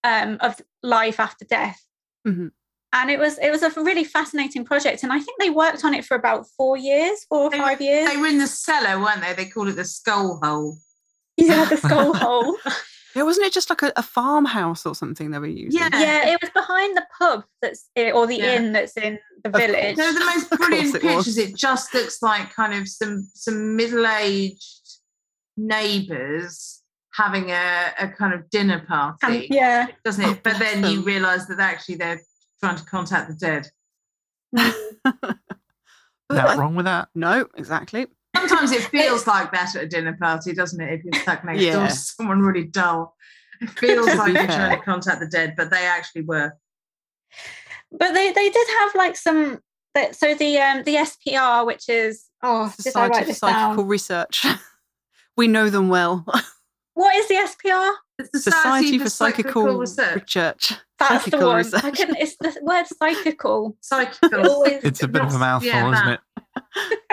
um, of life after death. Mhm. And it was it was a really fascinating project, and I think they worked on it for about four years, four or They- five years. They were in the cellar, weren't they? They called it the Scole hole. yeah, the Scole (laughs) hole. yeah, wasn't it just like a, a farmhouse or something they were using? Yeah. yeah, it was behind the pub that's i- or the Yeah. inn that's in the course. village. No, the most (laughs) Of course brilliant it was. pictures. It just looks like kind of some some middle aged neighbours having a, a kind of dinner And- party, yeah. doesn't Oh, it? But then bless you realise that actually they're trying to contact the dead. (laughs) But Nothing wrong with that. no, exactly. Sometimes it feels like that at a dinner party, doesn't it? If you're stuck next door Yeah. to someone really dull. It feels like be you're trying to contact the dead, but they actually were. But they they did have like some. So the um the SPR, which is oh, did I write this Psychical down? Research. (laughs) we know them well. What is the SPR? The Society for Psychical Research. Research. That's Psychical the one. research. I couldn't. It's the word psychical. Psychical. It's a bit of a mouthful, yeah, isn't it?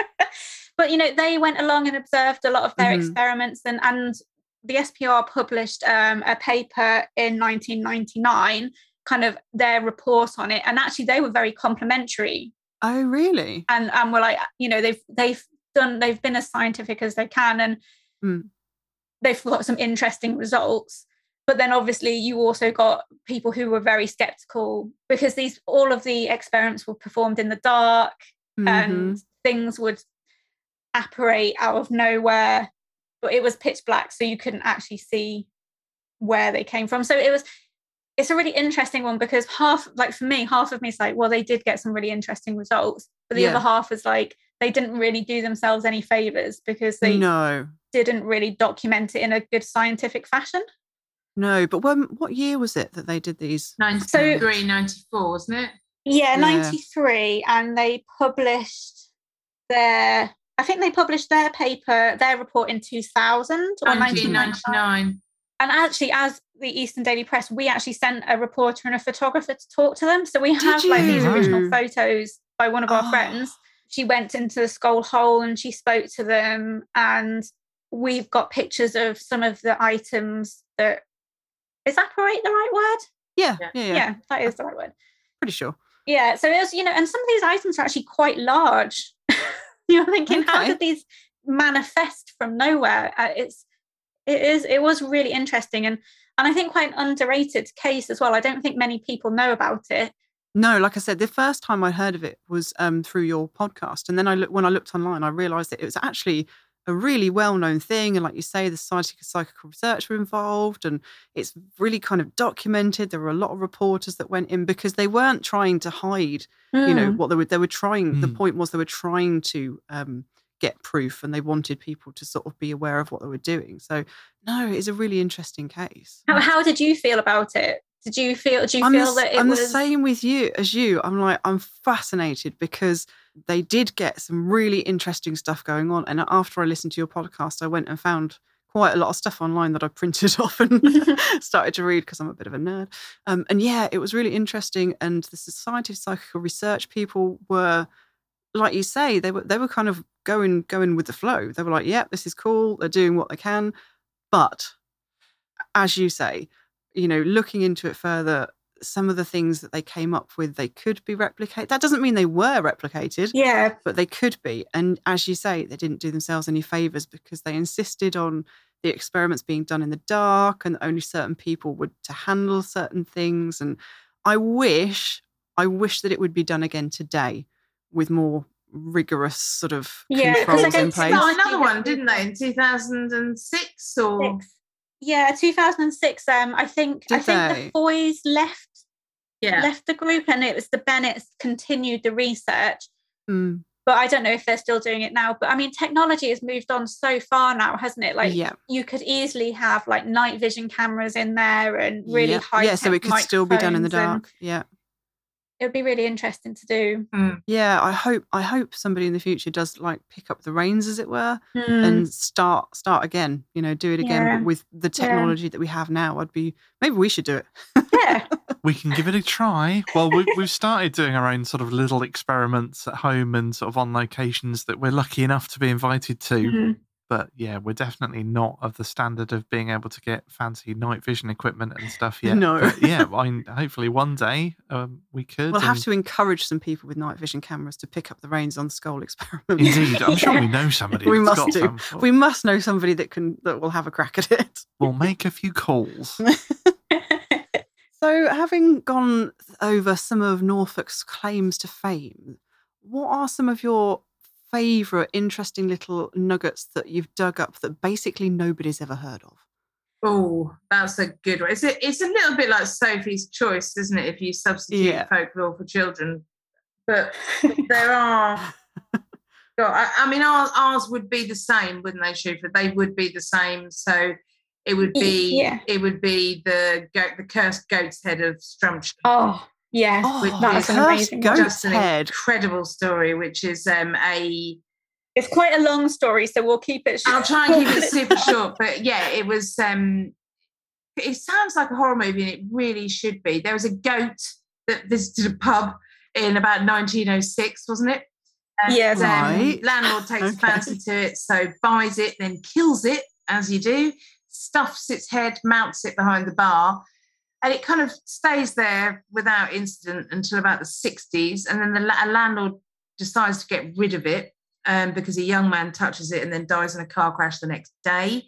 (laughs) but you know they went along and observed a lot of their Mhm. experiments and and the SPR published um, a paper in 1999 kind of their report on it and actually they were very complimentary Oh, really? and and were like you know they've they've done they've been as scientific as they can and Mm. they've got some interesting results but then obviously you also got people who were very skeptical because these all of the experiments were performed in the dark Mhm. and things would apparate out of nowhere but it was pitch black so you couldn't actually see where they came from so it was it's a really interesting one because half like for me half of me is like well they did get some really interesting results but the Yeah. other half is like they didn't really do themselves any favors because they no, didn't really document it in a good scientific fashion no. But when, what year was it that they did these? 93, 94, wasn't it? yeah Yeah. 93 and they published their i think they published their paper their report in 2000 or 1999 1999. and actually as the eastern daily press we actually sent a reporter and a photographer to talk to them so we have like these original photos by one of our Oh. friends she went into the Scole hole and she spoke to them and we've got pictures of some of the items that is apparate the right word? Yeah, Yeah. yeah, yeah. yeah that is the right word. Pretty sure. yeah so it was you know and some of these items are actually quite large. (laughs) You're thinking how did these manifest from nowhere? Uh, it's it is it was really interesting and and i think quite an underrated case as well. I don't think many people know about it No, like I said, the first time I heard of it was um, through your podcast, and then I look when I looked online, I realised that it was actually a really well-known thing, and like you say, the Society for Psychical Research were involved, and it's really kind of documented. There were a lot of reporters that went in because they weren't trying to hide, you know, Mm. what they were. They were trying. The Mm. point was they were trying to um, get proof, and they wanted people to sort of be aware of what they were doing. So, no, it's a really interesting case. how, how did you feel about it Did you feel? Do you I'm feel the, that it I'm was the same with you as you. I'm like I'm fascinated because they did get some really interesting stuff going on. And after I listened to your podcast, I went and found quite a lot of stuff online that I printed (laughs) off and (laughs) started to read because I'm a bit of a nerd. Um, and yeah, it was really interesting. And the Society of Psychical Research people were, like you say, they were they were kind of going going with the flow. They were like, "Yeah, this is cool. They're doing what they can," but as you say, you know, looking into it further, some of the things that they came up with, they could be replicated. That doesn't mean they were replicated, Yeah, but they could be. And as you say, they didn't do themselves any favors because they insisted on the experiments being done in the dark and only certain people would to handle certain things. And I wish, I wish that it would be done again today with more rigorous sort of Yeah, 'cause controls in against place. Got another one, didn't they, in 2006 or? six. Yeah, 2006. Um, I think I Did think they? the Foys left Yeah. left the group, and it was the Bennetts continued the research. Mm, But I don't know if they're still doing it now. But I mean, technology has moved on so far now, hasn't it? Like yeah. you could easily have like night vision cameras in there and really yeah. high. Yeah, so it could still be done in the microphones, and dark. Yeah. It would be really interesting to do. Yeah, I hope I hope somebody in the future does like pick up the reins, as it were, Mm. and start start again. You know, do it again, Yeah. with the Yeah. technology that we have now. I'd be maybe we should do it. yeah, (laughs) We can give it a try. Well, we, we've started doing our own sort of little experiments at home and sort of on locations that we're lucky enough to be invited to. Mhm. But yeah, we're definitely not of the standard of being able to get fancy night vision equipment and stuff (laughs) yet. No. But yeah, I, hopefully one day um, we could. We'll have to encourage some people with night vision cameras to pick up the reins on Scole experiment. Indeed, I'm sure we (laughs) know somebody. We must do. some. we must know somebody that can that will have a crack at it. We'll make a few calls. (laughs) So, having gone over some of Norfolk's claims to fame, what are some of your favourite interesting little nuggets that you've dug up that basically nobody's ever heard of? Oh, that's a good one. It's a, it's a little bit like Sophie's choice, isn't it? If you substitute Yeah. folklore for children. But (laughs) there are. God, I, I mean, ours, ours would be the same, wouldn't they, Siofra? They would be the same. So it would be Yeah. it would be the goat, the cursed goat's head of Strumpshaw. Oh, yeah. Which that's is an amazing one. Just an head. incredible story, which is um, a It's quite a long story, so we'll keep it short. I'll try and keep it (laughs) super short, but yeah, it was. um It sounds like a horror movie, and it really should be. There was a goat that visited a pub in about 1906, wasn't it? And, Yes. um, Right. landlord takes a Okay. fancy to it, so buys it, then kills it, as you do, stuffs its head, mounts it behind the bar, and it kind of stays there without incident until about the 60s. And then the a landlord decides to get rid of it um, because a young man touches it and then dies in a car crash the next day.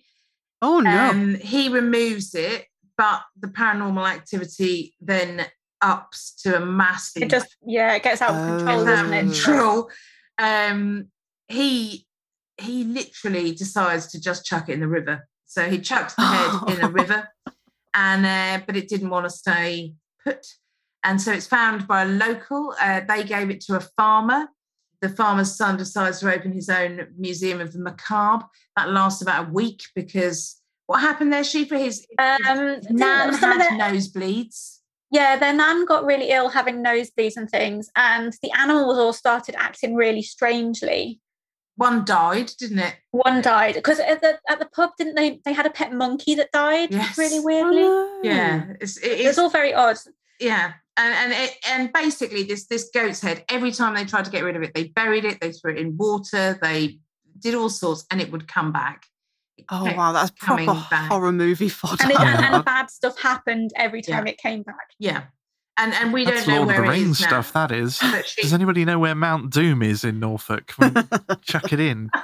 Oh no! Um, he removes it, but the paranormal activity then ups to a massive It just yeah, it gets out of control, out of doesn't it? control. Um, he he literally decides to just chuck it in the river. So he chucks the head in a (gasps) river, and uh, but it didn't want to stay put, and so it's found by a local. Uh, they gave it to a farmer. The farmer's son decides to open his own museum of the macabre. That lasts about a week because what happened there, Siofra? His Um, nan had nosebleeds. Yeah, their nan got really ill having nosebleeds and things, and the animals all started acting really strangely. One died, didn't it? One died because at the at the pub, didn't they? They had a pet monkey that died Yes. really Oh, weirdly. no. Yeah, it's, it It is was all very odd. yeah and and it, and basically this this goat's head every time they tried to get rid of it they buried it they threw it in water they did all sorts and it would come back Oh wow, that's coming proper back. horror movie fodder. And, it, and, and (laughs) bad stuff happened every time it came back. yeah and and we That's don't know Lord of the it is Rings now. stuff, that is. She- Does anybody know where Mount Doom is in Norfolk? We (laughs) chuck it in. (laughs)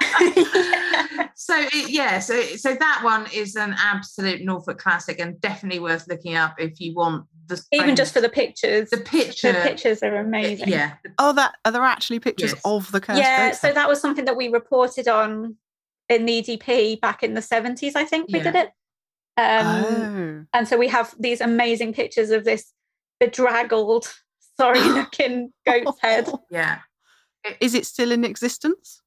so it, yeah so so that one is an absolute norfolk classic and definitely worth looking up if you want the Even just for the pictures. the picture The pictures are amazing. yeah oh, that are there actually pictures Yes. of the cursed yeah goats so that was something that we reported on in the edp back in the 70s i think we Yeah. did it um, oh. and so we have these amazing pictures of this bedraggled (laughs) sorry (laughs) looking goat's head yeah Is it still in existence?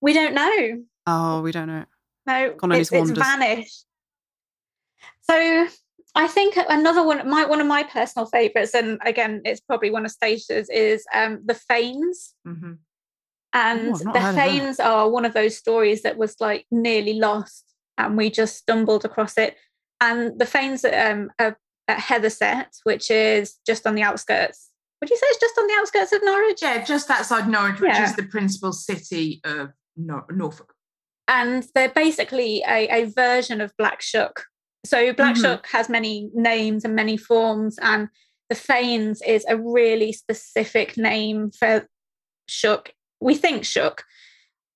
we don't know Oh, we don't know. no Gone it's, it's vanished so I think another one, my one of my personal favourites, and again, it's probably one of Stacey's, is um, the Fanes. Mm-hmm. And Ooh, the Fanes are one of those stories that was like nearly lost, and we just stumbled across it. And the Fanes um, are at Hethersett, which is just on the outskirts. Would you say it's just on the outskirts of Norwich? Yeah, just outside Norwich, which yeah. is the principal city of Nor- Norfolk. And they're basically a, a version of Black Shuck. So Black mm-hmm. Shuck has many names and many forms, and the Fanes is a really specific name for Shuck. We think Shuck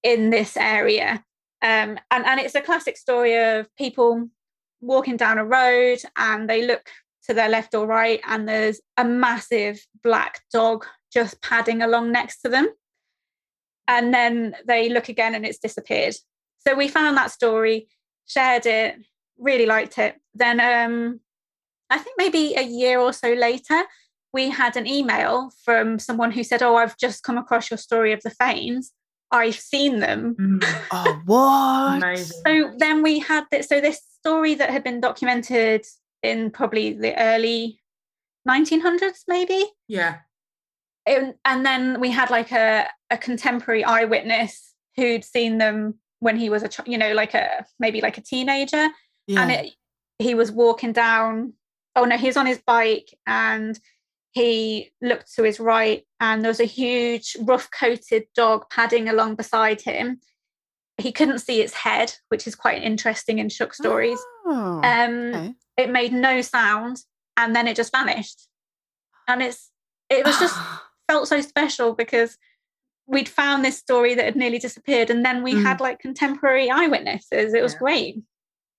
in this area. Um, and, and it's a classic story of people walking down a road and they look to their left or right and there's a massive black dog just padding along next to them. And then they look again and it's disappeared. So we found that story, shared it, really liked it. Then um, I think maybe a year or so later, we had an email from someone who said, Oh, I've just come across your story of the Fanes. I've seen them. Mm. oh, what? Amazing. So then we had this. So this story that had been documented in probably the early 1900s, maybe. Yeah. It, and then we had like a, a contemporary eyewitness who'd seen them when he was a, you know, like a maybe like a teenager, yeah. and it, he was walking down. Oh no, he was on his bike and he looked to his right and there was a huge rough coated dog padding along beside him he couldn't see its head which is quite interesting in shuck stories oh, um, okay. it made no sound and then it just vanished and it's it was just (gasps) felt so special because we'd found this story that had nearly disappeared and then we mm. had like contemporary eyewitnesses it was yeah. great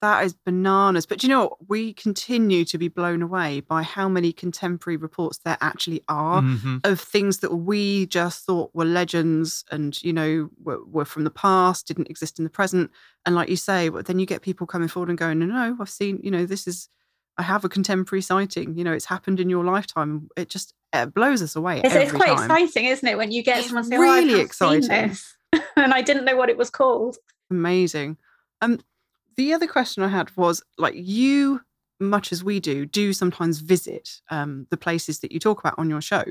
that is bananas. But you know what? We continue to be blown away by how many contemporary reports there actually are mm-hmm. of things that we just thought were legends and, you know, were, were, from the past, didn't exist in the present. And like you say, but then you get people coming forward and going, no, no, I've seen, you know, this is, I have a contemporary sighting. You know, it's happened in your lifetime. It just it blows us away. It's, it's quite time. exciting, isn't it? When you get it's someone say, really oh, exciting. (laughs) and I didn't know what it was called. Amazing. Um, the other question I had was like you, much as we do, do sometimes visit um, the places that you talk about on your show.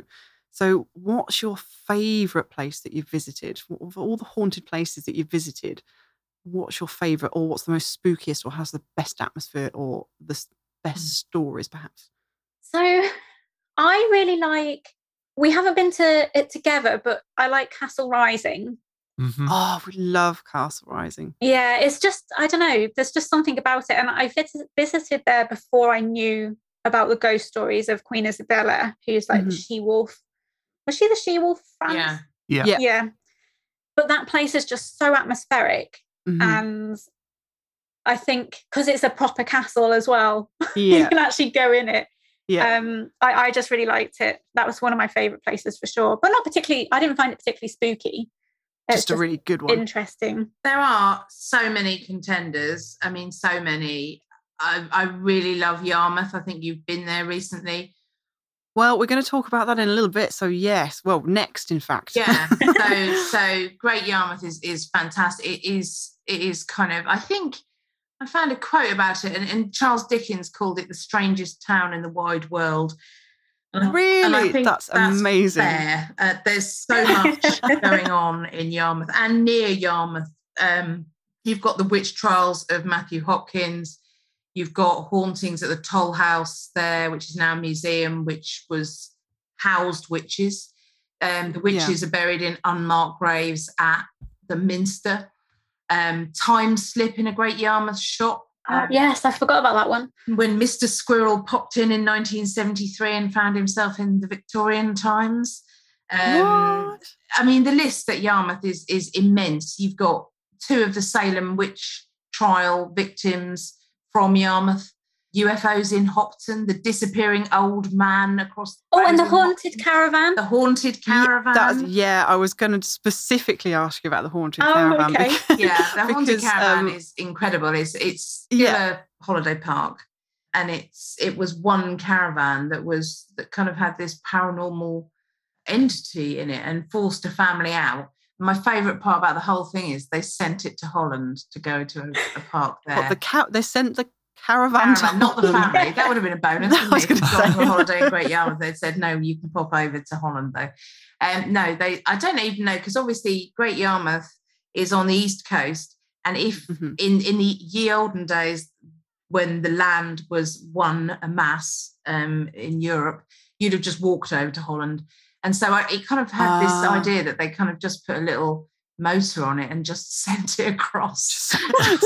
So, what's your favourite place that you've visited? Of all the haunted places that you've visited, what's your favourite, or what's the most spookiest, or has the best atmosphere, or the best mm. stories, perhaps? So, I really like. We haven't been to it together, but I like Castle Rising Mm-hmm. Oh, we love Castle Rising. Yeah, it's just, I don't know, there's just something about it. And I visited there before I knew about the ghost stories of Queen Isabella, who's like mm-hmm. she wolf. Was she the she wolf? Yeah. yeah. Yeah. Yeah. But that place is just so atmospheric. Mm-hmm. And I think because it's a proper castle as well, (laughs) yeah. you can actually go in it. Yeah. Um, I, I just really liked it. That was one of my favorite places for sure. But not particularly, I didn't find it particularly spooky just, a really good one. Interesting. There are so many contenders. I mean, so many. I, I really love Yarmouth. I think you've been there recently. Well, we're going to talk about that in a little bit. So yes, well, next, in fact. Yeah. (laughs) so so Great Yarmouth is is fantastic. It is it is kind of I think I found a quote about it, and, and Charles Dickens called it the strangest town in the wide world. (laughs) Really? That's, that's, amazing. Uh, there's so much (laughs) going on in Yarmouth and near Yarmouth. Um, you've got the witch trials of Matthew Hopkins. You've got hauntings at the Toll House there, which is now a museum, which was housed witches. Um, the witches yeah. are buried in unmarked graves at the Minster. Um, time slip in a Great Yarmouth shop uh, yes, I forgot about that one. When Mr. Squirrel popped in in 1973 and found himself in the Victorian times. Um? I mean, the list at Yarmouth is is immense. You've got two of the Salem witch trial victims from Yarmouth. UFOs in Hopton, the disappearing old man across. oh, and the haunted Hopton. caravan. The haunted caravan. Yeah, yeah I was going to specifically ask you about the haunted oh, caravan. Okay. Because, (laughs) yeah, the (laughs) haunted because, caravan um, is incredible. It's it's yeah. a holiday park, and it's it was one caravan that was that kind of had this paranormal entity in it and forced a family out. My favourite part about the whole thing is they sent it to Holland to go to a, a park there. What, the cat? They sent the caravan, caravan not the (laughs) family. That would have been a bonus. (laughs) I was going to say. on holiday in Great Yarmouth. They said no, you can pop over to Holland though. Um, no, they. I don't even know because obviously Great Yarmouth is on the east coast, and if mm-hmm. in in the ye olden days when the land was one a mass um, in Europe, you'd have just walked over to Holland. And so I, it kind of had uh, this ah. idea that they kind of just put a little motor on it and just (laughs) sent it across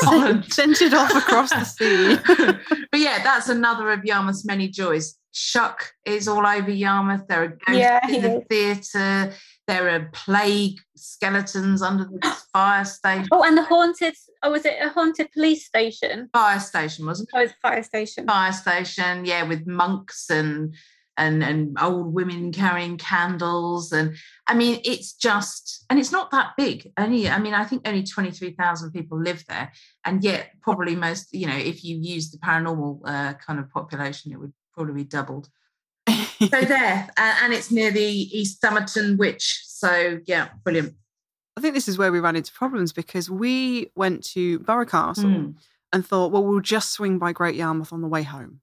Holland. (laughs) sent it off across the sea. (laughs) but yeah, that's another of Yarmouth's many joys. Shuck is all over Yarmouth. There are ghosts yeah, in the theatre. There are plague skeletons under the fire station. Oh, and the haunted. Oh, was it a haunted police station? Fire station, wasn't it? Oh, it's fire station. Fire station, yeah, with monks and and and old women carrying candles and i mean it's just and it's not that big. Only i mean i think only 23000 people live there. And yet probably most you know if you use the paranormal uh, kind of population it would probably be doubled. So (laughs) there uh, and it's near the east somerton witch so yeah brilliant. I think this is where we ran into problems because we went to Burgh Castle mm and thought, well, we'll just swing by Great Yarmouth on the way home,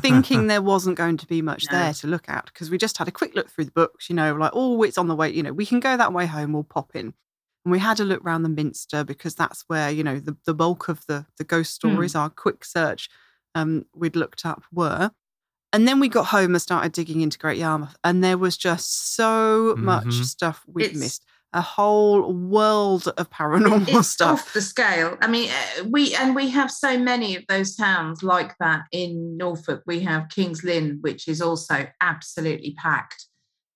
thinking there (laughs) wasn't going to be much no. there to look at because we just had a quick look through the books, you know, like, oh, it's on the way, you know, we can go that way home, we'll pop in. And we had a look around the Minster because that's where, you know, the, the bulk of the, the ghost hmm. stories, mm. our quick search um, we'd looked up were. And then we got home and started digging into Great Yarmouth, and there was just so mm-hmm. much stuff we'd it's, missed a whole world of paranormal it's stuff. Off the scale. I mean, uh, we and we have so many of those towns like that in Norfolk. We have Kings Lynn, which is also absolutely packed.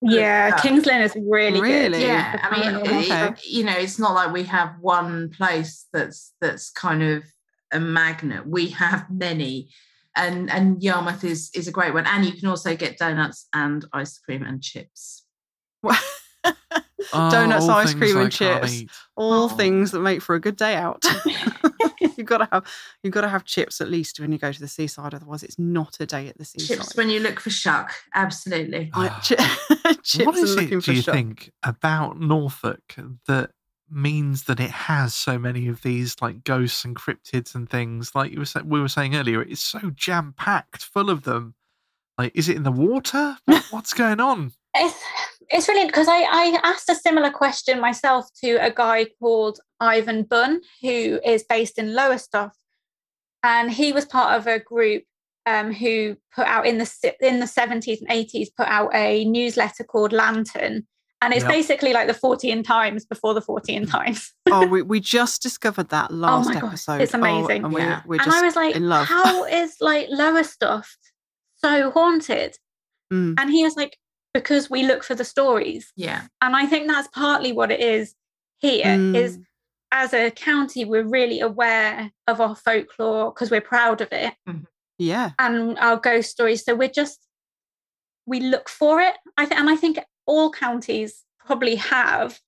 Yeah, uh, Kings Lynn is really, really? good. Yeah, I mean, okay. it, you know, it's not like we have one place that's that's kind of a magnet. We have many, and and Yarmouth is is a great one. And you can also get donuts and ice cream and chips. (laughs) Oh, (laughs) Donuts, ice cream, and chips. All oh. things that make for a good day out. (laughs) (laughs) you've got to have you've got to have chips at least when you go to the seaside. Otherwise, it's not a day at the seaside. Chips when you look for shuck. Absolutely. (sighs) chips what is it? Do you shuck. think about Norfolk that means that it has so many of these like ghosts and cryptids and things? Like you were we were saying earlier, it's so jam packed, full of them. Like, is it in the water? What, what's going on? It's it's really because I, I asked a similar question myself to a guy called Ivan Bunn, who is based in Lowestoft, and he was part of a group um, who put out in the in the seventies and eighties put out a newsletter called Lantern, and it's yep. basically like the Fortean Times before the Fortean Times. (laughs) oh, we, we just discovered that oh last oh episode. It's amazing. Oh, and, yeah. we, and I was like, how is like Lowestoft so haunted? (laughs) Mm. And he was like, because we look for the stories. Yeah. And I think that's partly what it is here mm. is as a county we're really aware of our folklore because we're proud of it. Mm-hmm. Yeah. And our ghost stories so we're just we look for it. I th- and I think all counties probably have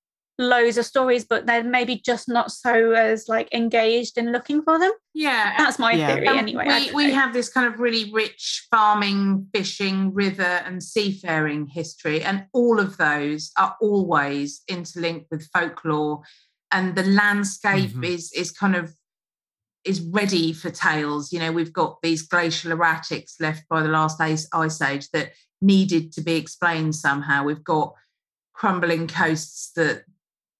loads of stories, but they're maybe just not so as like engaged in looking for them. Yeah, that's my yeah. theory. Um, anyway, we we have this kind of really rich farming, fishing, river, and seafaring history, and all of those are always interlinked with folklore, and the landscape mm-hmm. is is kind of is ready for tales. You know, we've got these glacial erratics left by the last ice, ice age that needed to be explained somehow. We've got crumbling coasts that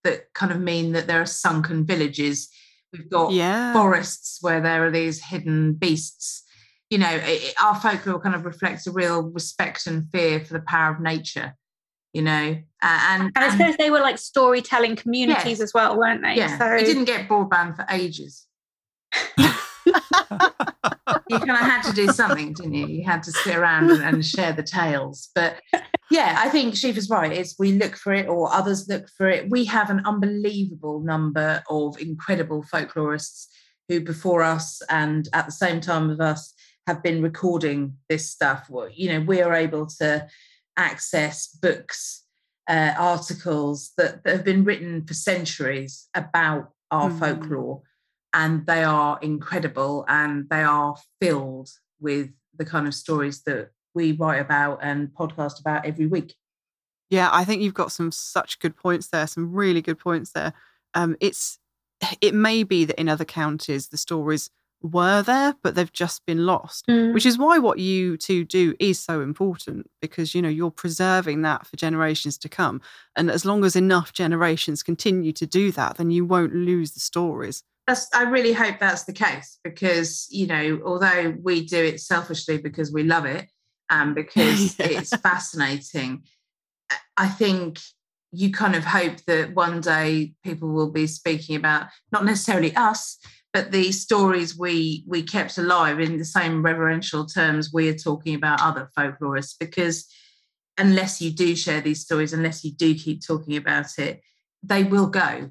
that kind of mean that there are sunken villages. We've got yeah. forests where there are these hidden beasts. You know, it, our folklore kind of reflects a real respect and fear for the power of nature. You know, uh, and, and I suppose they were like storytelling communities yes. as well, weren't they? Yeah, so... we didn't get broadband for ages. (laughs) (laughs) you kind of had to do something, didn't you? You had to sit around and, and share the tales. But yeah, I think Siofra's right. It's we look for it or others look for it. We have an unbelievable number of incredible folklorists who before us and at the same time of us have been recording this stuff. You know, we are able to access books, uh, articles that, that, have been written for centuries about our mm. folklore and they are incredible and they are filled with the kind of stories that we write about and podcast about every week. Yeah, I think you've got some such good points there, some really good points there. Um, it's (sighs) it may be that in other counties the stories were there, but they've just been lost, Mm. which is why what you two do is so important because, you know, you're preserving that for generations to come. And as long as enough generations continue to do that, then you won't lose the stories. I really hope that's the case because, you know, although we do it selfishly because we love it um, and (laughs) because Yeah. it's fascinating, I think you kind of hope that one day people will be speaking about not necessarily us, but the stories we we kept alive in the same reverential terms we are talking about other folklorists because unless you do share these stories, unless you do keep talking about it, they will go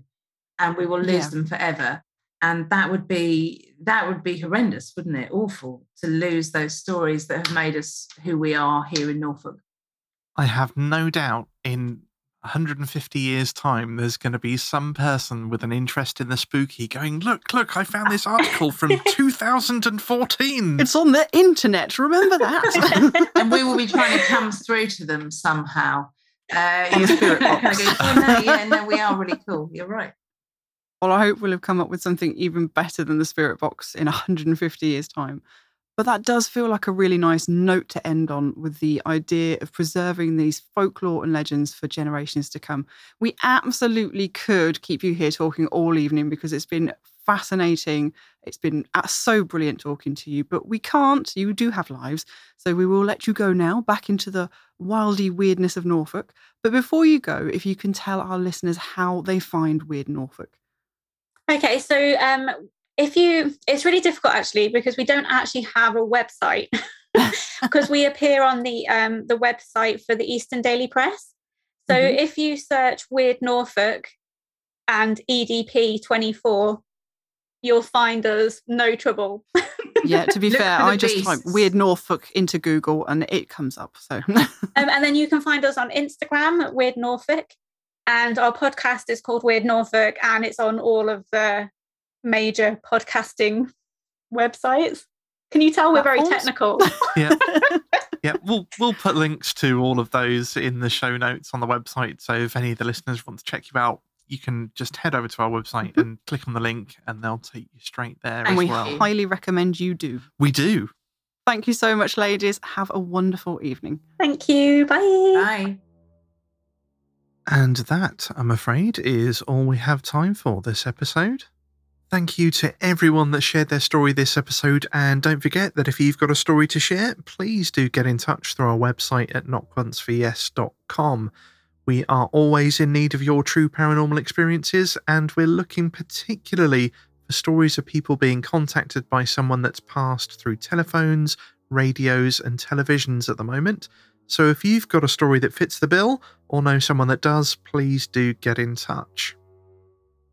and we will lose Yeah. them forever. And that would be that would be horrendous, wouldn't it? Awful to lose those stories that have made us who we are here in Norfolk. I have no doubt in 150 years' time, there's going to be some person with an interest in the spooky going, Look, look, I found this article from (laughs) 2014. It's on the internet. Remember that? (laughs) and we will be trying to come through to them somehow. Uh, On the spirit (laughs) kind of box. go, oh, no, yeah, no, we are really cool. You're right. Well, I hope we'll have come up with something even better than the spirit box in 150 years' time. But that does feel like a really nice note to end on with the idea of preserving these folklore and legends for generations to come. We absolutely could keep you here talking all evening because it's been fascinating. It's been uh, so brilliant talking to you, but we can't. You do have lives. So we will let you go now back into the wildy weirdness of Norfolk. But before you go, if you can tell our listeners how they find Weird Norfolk. Okay, so um, if you, it's really difficult actually because we don't actually have a website (laughs) because we appear on the um, the website for the Eastern Daily Press. So Mhm. if you search Weird Norfolk and EDP twenty four, you'll find us. No trouble. Yeah, to be (laughs) fair, I just type. Weird Norfolk into Google and it comes up. So (laughs) Um, and then you can find us on Instagram at Weird Norfolk. And our podcast is called Weird Norfolk and it's on all of the major podcasting websites. Can you tell we're very technical? (laughs) yeah. (laughs) Yeah, we'll we'll put links to all of those in the show notes on the website. So if any of the listeners want to check you out, you can just head over to our website mm-hmm. and click on the link, and they'll take you straight there and as we well. highly recommend you do. We do. Thank you so much, ladies. Have a wonderful evening. Thank you. Bye. Bye. And that, I'm afraid, is all we have time for this episode. Thank you to everyone that shared their story this episode. And don't forget that if you've got a story to share, please do get in touch through our website at knockonceforyes.com. We are always in need of your true paranormal experiences, and we're looking particularly for stories of people being contacted by someone that's passed through telephones, radios, and televisions at the moment. So if you've got a story that fits the bill, or know someone that does, please do get in touch.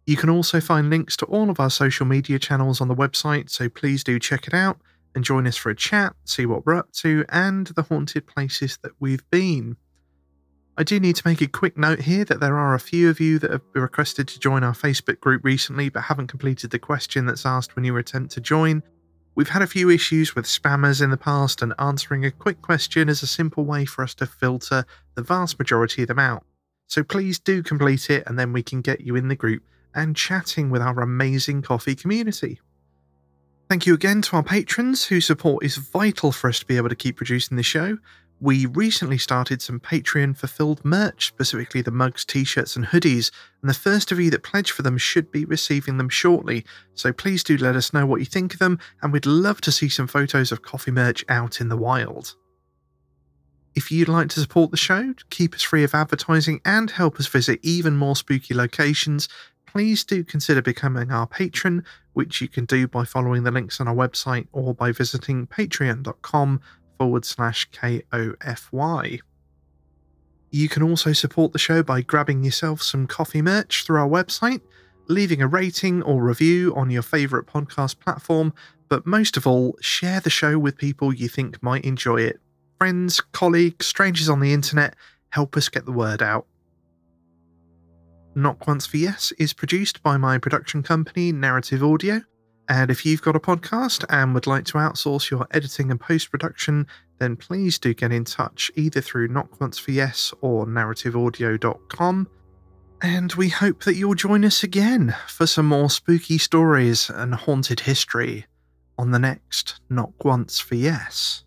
You can also find links to all of our social media channels on the website, so please do check it out and join us for a chat, see what we're up to, and the haunted places that we've been. I do need to make a quick note here that there are a few of you that have requested to join our Facebook group recently but haven't completed the question that's asked when you attempt to join. We've had a few issues with spammers in the past, and answering a quick question is a simple way for us to filter the vast majority of them out. So please do complete it, and then we can get you in the group and chatting with our amazing coffee community. Thank you again to our patrons whose support is vital for us to be able to keep producing the show. We recently started some Patreon fulfilled merch, specifically the mugs, t shirts, and hoodies, and the first of you that pledge for them should be receiving them shortly. So please do let us know what you think of them, and we'd love to see some photos of coffee merch out in the wild. If you'd like to support the show, keep us free of advertising, and help us visit even more spooky locations, please do consider becoming our patron, which you can do by following the links on our website or by visiting patreon.com forward slash KOFY. You can also support the show by grabbing yourself some coffee merch through our website, leaving a rating or review on your favourite podcast platform, but most of all, share the show with people you think might enjoy it. Friends, colleagues, strangers on the internet, help us get the word out. Knock Once for Yes is produced by my production company, Narrative Audio. And if you've got a podcast and would like to outsource your editing and post production, then please do get in touch either through Knock Once for Yes or narrativeaudio.com. And we hope that you'll join us again for some more spooky stories and haunted history. on the next Knock Once for Yes.